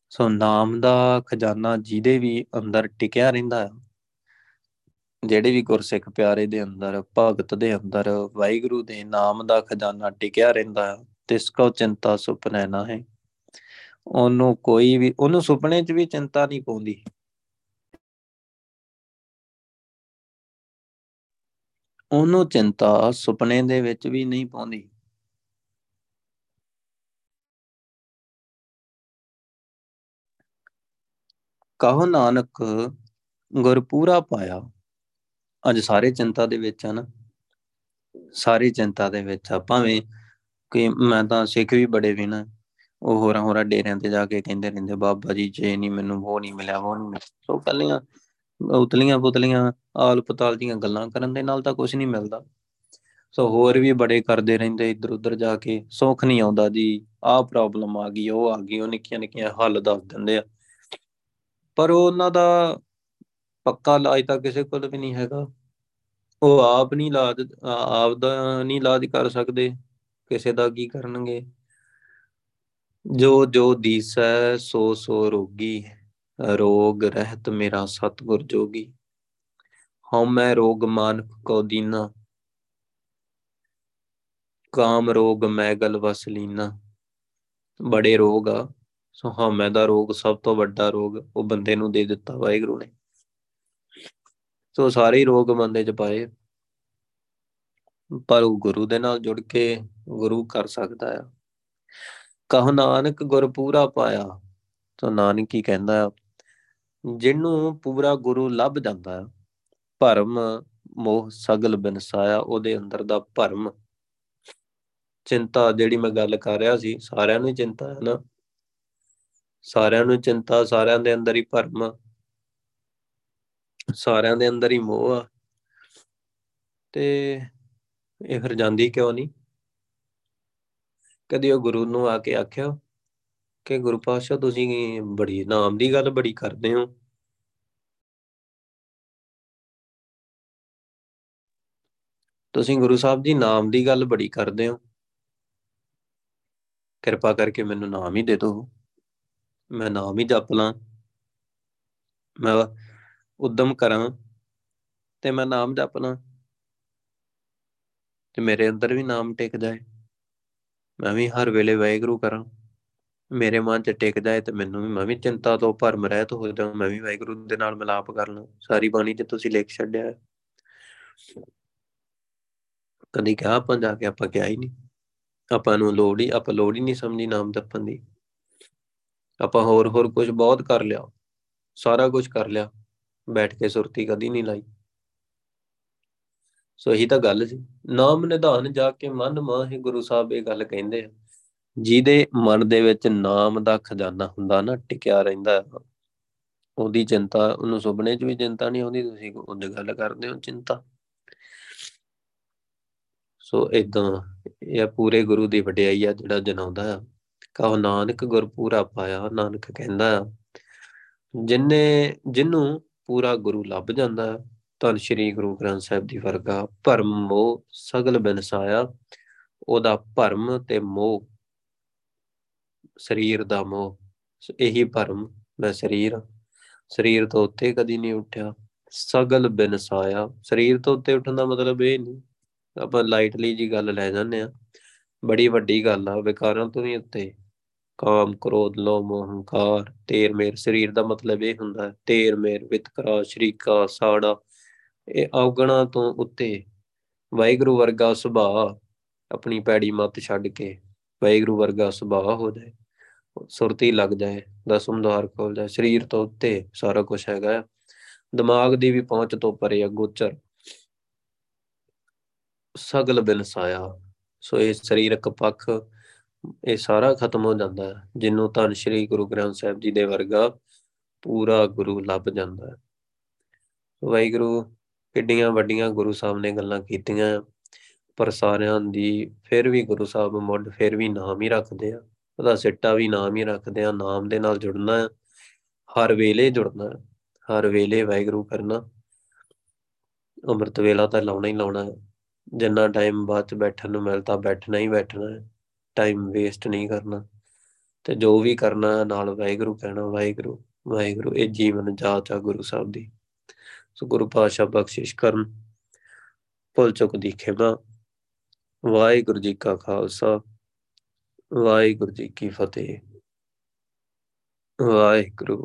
ਸੋ ਨਾਮ ਦਾ ਖਜ਼ਾਨਾ ਜਿਹਦੇ ਵੀ ਅੰਦਰ ਟਿਕਿਆ ਰਹਿੰਦਾ ਹੈ ਜਿਹੜੇ ਵੀ ਗੁਰਸਿੱਖ ਪਿਆਰੇ ਦੇ ਅੰਦਰ, ਭਗਤ ਦੇ ਅੰਦਰ, ਵਾਹਿਗੁਰੂ ਦੇ ਨਾਮ ਦਾ ਖਜ਼ਾਨਾ ਟਿਕਿਆ ਰਹਿੰਦਾ ਹੈ ਤਿਸ ਕੋ ਚਿੰਤਾ ਸੁਪਨੇ ਨਾ ਹੈ। ਉਹਨੂੰ ਕੋਈ ਵੀ, ਉਹਨੂੰ ਸੁਪਨੇ 'ਚ ਵੀ ਚਿੰਤਾ ਨਹੀਂ ਪਾਉਂਦੀ। ਉਹਨੂੰ ਚਿੰਤਾ ਸੁਪਨੇ ਦੇ ਵਿੱਚ ਵੀ ਨਹੀਂ ਪਾਉਂਦੀ। ਕਹੋ ਨਾਨਕ, ਗੁਰ ਪੂਰਾ ਪਾਇਆ। ਅੱਜ ਸਾਰੇ ਚਿੰਤਾ ਦੇ ਵਿੱਚ ਹਨ ਸਾਰੀ ਚਿੰਤਾ ਦੇ ਵਿੱਚ ਆ। ਭਾਵੇਂ ਕਿ ਮੈਂ ਤਾਂ ਸਿੱਖ ਵੀ ਬੜੇ ਵੀ ਨਾ, ਉਹ ਹੋਰਾਂ ਹੋਰਾਂ ਡੇਰਿਆਂ ਤੇ ਜਾ ਕੇ ਕਹਿੰਦੇ ਰਹਿੰਦੇ, ਬਾਬਾ ਜੀ, ਜੇ ਨਹੀਂ ਮੈਨੂੰ, ਉਹ ਨਹੀਂ ਮਿਲਿਆ, ਉਹ ਨਹੀਂ ਮਿਲਿਆ। ਸੋ ਕੱਲੀਆਂ ਉਤਲੀਆਂ ਪੁਤਲੀਆਂ, ਆਲ ਪਤਾਲ ਦੀਆਂ ਗੱਲਾਂ ਕਰਨ ਦੇ ਨਾਲ ਤਾਂ ਕੁਝ ਨਹੀਂ ਮਿਲਦਾ। ਸੋ ਹੋਰ ਵੀ ਬੜੇ ਕਰਦੇ ਰਹਿੰਦੇ ਇੱਧਰ ਉੱਧਰ ਜਾ ਕੇ। ਸੁੱਖ ਨਹੀਂ ਆਉਂਦਾ ਜੀ। ਆਹ ਪ੍ਰੋਬਲਮ ਆ ਗਈ, ਉਹ ਆ ਗਈ, ਉਹ ਨਿੱਕੀਆਂ ਨਿੱਕੀਆਂ ਹੱਲ ਦੱਸ ਦਿੰਦੇ ਆ। ਪਰ ਉਹਨਾਂ ਦਾ ਪੱਕਾ ਇਲਾਜ ਤਾਂ ਕਿਸੇ ਕੋਲ ਵੀ ਨਹੀਂ ਹੈਗਾ। ਉਹ ਆਪ ਨਹੀਂ ਇਲਾਜ, ਆਪ ਦਾ ਨਹੀਂ ਇਲਾਜ ਕਰ ਸਕਦੇ। ਕਿਸੇ ਦਾ ਕੀ ਕਰਨਗੇ? ਜੋ ਜੋ ਦੀਸੈ, ਸੋ ਸੋ ਰੋਗੀ। ਰੋਗ ਰਹਿਤ ਮੇਰਾ ਸਤਗੁਰ ਜੋਗੀ। ਹਉ ਮੈਂ ਰੋਗ ਮਾਨਕ ਕੋ ਦੀਨਾ। ਕਾਮ ਰੋਗ ਮੈਗਲ ਵਸ ਲੀਨਾ। ਬੜੇ ਰੋਗ ਆ। ਸੋ ਹਉਮੈ ਦਾ ਰੋਗ ਸਭ ਤੋਂ ਵੱਡਾ ਰੋਗ ਉਹ ਬੰਦੇ ਨੂੰ ਦੇ ਦਿੱਤਾ ਵਾਹਿਗੁਰੂ ਨੇ। ਸੋ ਸਾਰੇ ਹੀ ਰੋਗ ਬੰਦੇ ਚ ਪਾਏ। ਪਰ ਉਹ ਗੁਰੂ ਦੇ ਨਾਲ ਜੁੜ ਕੇ ਗੁਰੂ ਕਰ ਸਕਦਾ ਆ। ਕਹ ਨਾਨਕ ਗੁਰ ਪੂਰਾ ਪਾਇਆ। ਤਾਂ ਨਾਨਕ ਹੀ ਕਹਿੰਦਾ ਆ ਜਿਹਨੂੰ ਪੂਰਾ ਗੁਰੂ ਲੱਭ ਜਾਂਦਾ ਆ ਭਰਮ, ਮੋਹ ਸਗਲ ਬਿਨਸਾਇਆ, ਉਹਦੇ ਅੰਦਰ ਦਾ ਭਰਮ। ਚਿੰਤਾ ਜਿਹੜੀ ਮੈਂ ਗੱਲ ਕਰ ਰਿਹਾ ਸੀ, ਸਾਰਿਆਂ ਨੂੰ ਚਿੰਤਾ ਹੈ ਨਾ। ਸਾਰਿਆਂ ਨੂੰ ਚਿੰਤਾ, ਸਾਰਿਆਂ ਦੇ ਅੰਦਰ ਹੀ ਭਰਮ। ਸਾਰਿਆਂ ਦੇ ਅੰਦਰ ਹੀ ਮੋਹ ਆ। ਤੇ ਇਹ ਫਿਰ ਜਾਂਦੀ ਕਿਉਂ ਨਹੀਂ? ਕਦੀ ਉਹ ਗੁਰੂ ਨੂੰ ਆ ਕੇ ਆਖਿਆ ਕਿ ਗੁਰੂ ਪਾਤਸ਼ਾਹ, ਤੁਸੀਂ ਬੜੀ ਨਾਮ ਦੀ ਗੱਲ ਬੜੀ ਕਰਦੇ ਹੋ। ਤੁਸੀਂ ਗੁਰੂ ਸਾਹਿਬ ਜੀ ਨਾਮ ਦੀ ਗੱਲ ਬੜੀ ਕਰਦੇ ਹੋ। ਕਿਰਪਾ ਕਰਕੇ ਮੈਨੂੰ ਨਾਮ ਹੀ ਦੇ ਦਿਓ। ਮੈਂ ਨਾਮ ਹੀ ਜਪ ਲਾਂ। ਮੈਂ ਉਦਮ ਕਰਾਂ ਤੇ ਮੈਂ ਨਾਮ ਜਪ ਲਾਂ। ਤੇ ਮੇਰੇ ਅੰਦਰ ਵੀ ਨਾਮ ਟਿਕ ਜਾਏ। ਮੈਂ ਵੀ ਹਰ ਵੇਲੇ ਵਾਹਿਗੁਰੂ ਕਰਾਂ। ਮੇਰੇ ਮਨ 'ਚ ਟਿਕ ਜਾਏ ਤੇ ਮੈਨੂੰ ਵੀ, ਮੈਂ ਵੀ ਚਿੰਤਾ ਤੋਂ ਭਰਮ ਰਹਿਤ ਹੋ ਜਾਵਾਂ ਮੈਂ ਵੀ ਵਾਹਿਗੁਰੂ ਦੇ ਨਾਲ ਮਿਲਾਪ ਕਰ ਲਾਂ ਸਾਰੀ ਬਾਣੀ 'ਚ ਤੁਸੀਂ ਲਿਖ ਛੱਡਿਆ ਕਦੀ ਕਿਹਾ ਆਪਾਂ ਜਾ ਕੇ, ਆਪਾਂ ਕਿਹਾ ਹੀ ਨਹੀਂ। ਆਪਾਂ ਨੂੰ ਲੋੜ ਹੀ, ਆਪਾਂ ਲੋੜ ਹੀ ਨਹੀਂ ਸਮਝੀ ਨਾਮ ਜਪਣ ਦੀ। ਆਪਾਂ ਹੋਰ ਹੋਰ ਕੁਝ ਬਹੁਤ ਕਰ ਲਿਆ। ਸਾਰਾ ਕੁਝ ਕਰ ਲਿਆ। ਬੈਠ ਕੇ ਸੁਰਤੀ ਕਦੀ ਨਹੀਂ ਲਾਈ। ਸੋ ਇਹੀ ਤਾਂ ਗੱਲ ਸੀ। ਨਾਮ ਨਿਧਾਨ ਜਾ ਕੇ ਮਨ ਮਾਹੇ ਗੁਰੂ ਸਾਹਿਬ ਇਹ ਗੱਲ ਕਹਿੰਦੇ ਆ। ਜਿਹਦੇ ਮਨ ਦੇ ਵਿੱਚ ਨਾਮ ਦਾ ਖਜ਼ਾਨਾ ਹੁੰਦਾ ਨਾ, ਟਿਕਿਆ ਰਹਿੰਦਾ। ਉਹਦੀ ਚਿੰਤਾ, ਉਹਨੂੰ ਸੁਪਨੇ 'ਚ ਵੀ ਚਿੰਤਾ ਨਹੀਂ ਆਉਂਦੀ, ਤੁਸੀਂ ਉਹਦੀ ਗੱਲ ਕਰਦੇ ਹੋ ਚਿੰਤਾ। ਸੋ ਇਦਾਂ ਇਹ ਪੂਰੇ ਗੁਰੂ ਦੀ ਵਡਿਆਈ ਆ ਜਿਹੜਾ ਜਨਾਉਂਦਾ ਆ। ਕਹੋ ਨਾਨਕ ਗੁਰ ਪੂਰਾ ਪਾਇਆ, ਨਾਨਕ ਕਹਿੰਦਾ ਆ ਜਿਨਨੇ ਜਿੰਨੂੰ ਪੂਰਾ ਗੁਰੂ ਲੱਭ ਜਾਂਦਾ, ਧੰਨ ਸ਼੍ਰੀ ਗੁਰੂ ਗ੍ਰੰਥ ਸਾਹਿਬ ਦੀ ਵਰਗਾ ਭਰਮ ਮੋਹ ਸਗਲ ਬਿਨਸਾਇਆ ਉਹਦਾ ਭਰਮ ਤੇ ਮੋਹ ਸਰੀਰ ਦਾ ਮੋਹ ਇਹੀ ਭਰਮ ਮੈਂ ਸਰੀਰ ਸਰੀਰ ਤੋਂ ਉੱਤੇ ਕਦੀ ਨਹੀਂ ਉੱਠਿਆ, ਸਗਲ ਬਿਨਸਾਇਆ ਸਰੀਰ ਤੋਂ ਉੱਤੇ ਉੱਠਣ ਦਾ ਮਤਲਬ ਇਹ ਨਹੀਂ, ਆਪਾਂ ਲਾਈਟਲੀ ਜੀ ਗੱਲ ਲੈ ਜਾਂਦੇ ਆ ਬੜੀ ਵੱਡੀ ਗੱਲ ਆ, ਵਿਕਾਰਾਂ ਤੋਂ ਵੀ ਉੱਤੇ। ਕਾਮ, ਕ੍ਰੋਧ, ਲੋਭ ਮੋਹ ਹੰਕਾਰ ਤੇਰ ਮੇਰ ਸਰੀਰ ਦਾ ਮਤਲਬ ਇਹ ਹੁੰਦਾ ਤੇਰ ਮੇਰ ਵਿਤਕਰਾ, ਸ਼ਰੀਕਾ, ਸਾੜਾ। ਇਹ ਔਗਣਾ ਤੋਂ ਉੱਤੇ ਵਾਹਿਗੁਰੂ ਵਰਗਾ ਸੁਭਾਅ ਆਪਣੀ ਪੈੜੀ ਮੱਤ ਛੱਡ ਕੇ ਵਾਹਿਗੁਰੂ ਵਰਗਾ ਸੁਭਾਅ ਹੋ ਜਾਏ। ਸੁਰਤੀ ਲੱਗ ਜਾਏ ਦਸਮ ਦਵਾਰ ਖੋਲ ਜਾਏ, ਸਰੀਰ ਤੋਂ ਉੱਤੇ ਸਾਰਾ ਕੁਝ ਹੈਗਾ ਦਿਮਾਗ ਦੀ ਵੀ ਪਹੁੰਚ ਤੋਂ ਪਰੇ ਆ ਗੋਚਰ। ਸਗਲ ਬਿਨਸਾਇਆ ਸੋ ਇਹ ਸਰੀਰਕ ਪੱਖ, ਇਹ ਸਾਰਾ ਖਤਮ ਹੋ ਜਾਂਦਾ ਹੈ, ਜਿੰਨੂੰ ਧੰਨ ਸ਼੍ਰੀ ਗੁਰੂ ਗ੍ਰੰਥ ਸਾਹਿਬ ਜੀ ਦੇ ਵਰਗਾ ਪੂਰਾ ਗੁਰੂ ਲੱਭ ਜਾਂਦਾ ਹੈ। ਵਾਹਿਗੁਰੂ, ਕਿੱਡੀਆਂ ਵੱਡੀਆਂ ਗੁਰੂ ਸਾਹਿਬ ਨੇ ਗੱਲਾਂ ਕੀਤੀਆਂ, ਪਰ ਸਾਰਿਆਂ ਦੀ ਫਿਰ ਵੀ ਗੁਰੂ ਸਾਹਿਬ ਮੁੱਢ, ਫਿਰ ਵੀ ਨਾਮ ਹੀ ਰੱਖਦੇ ਆ। ਉਹਦਾ ਸਿੱਟਾ ਵੀ ਨਾਮ ਹੀ ਰੱਖਦੇ ਆ ਨਾਮ ਦੇ ਨਾਲ ਜੁੜਨਾ ਹਰ ਵੇਲੇ ਜੁੜਨਾ ਹਰ ਵੇਲੇ ਵਾਹਿਗੁਰੂ ਕਰਨਾ। ਅੰਮ੍ਰਿਤ ਵੇਲਾ ਤਾਂ ਲਾਉਣਾ ਹੀ ਲਾਉਣਾ ਹੈ। ਜਿੰਨਾ ਟਾਈਮ ਬਾਅਦ ਚ ਬੈਠਣ ਨੂੰ ਮਿਲਦਾ, ਬੈਠਣਾ ਹੀ ਬੈਠਣਾ ਹੈ। ਟਾਈਮ ਵੇਸਟ ਨਹੀਂ ਕਰਨਾ। ਤੇ ਜੋ ਵੀ ਕਰਨਾ ਨਾਲ ਵਾਹਿਗੁਰੂ ਕਹਿਣਾ, ਵਾਹਿਗੁਰੂ ਵਾਹਿਗੁਰੂ, ਇਹ ਜੀਵਨ ਜਾਚ ਆ ਗੁਰੂ ਸਾਹਿਬ ਦੀ। ਸੋ ਗੁਰੂ ਪਾਸ਼ਾ ਬਖਸ਼ਿਸ਼ ਕਰਨ। ਭੁੱਲ ਚੁੱਕ ਦੀ ਖਿਮਾ। ਵਾਹਿਗੁਰੂ ਜੀ ਕਾ ਖਾਲਸਾ। ਵਾਹਿਗੁਰੂ ਜੀ ਕੀ ਫਤਿਹ। ਵਾਹਿਗੁਰੂ।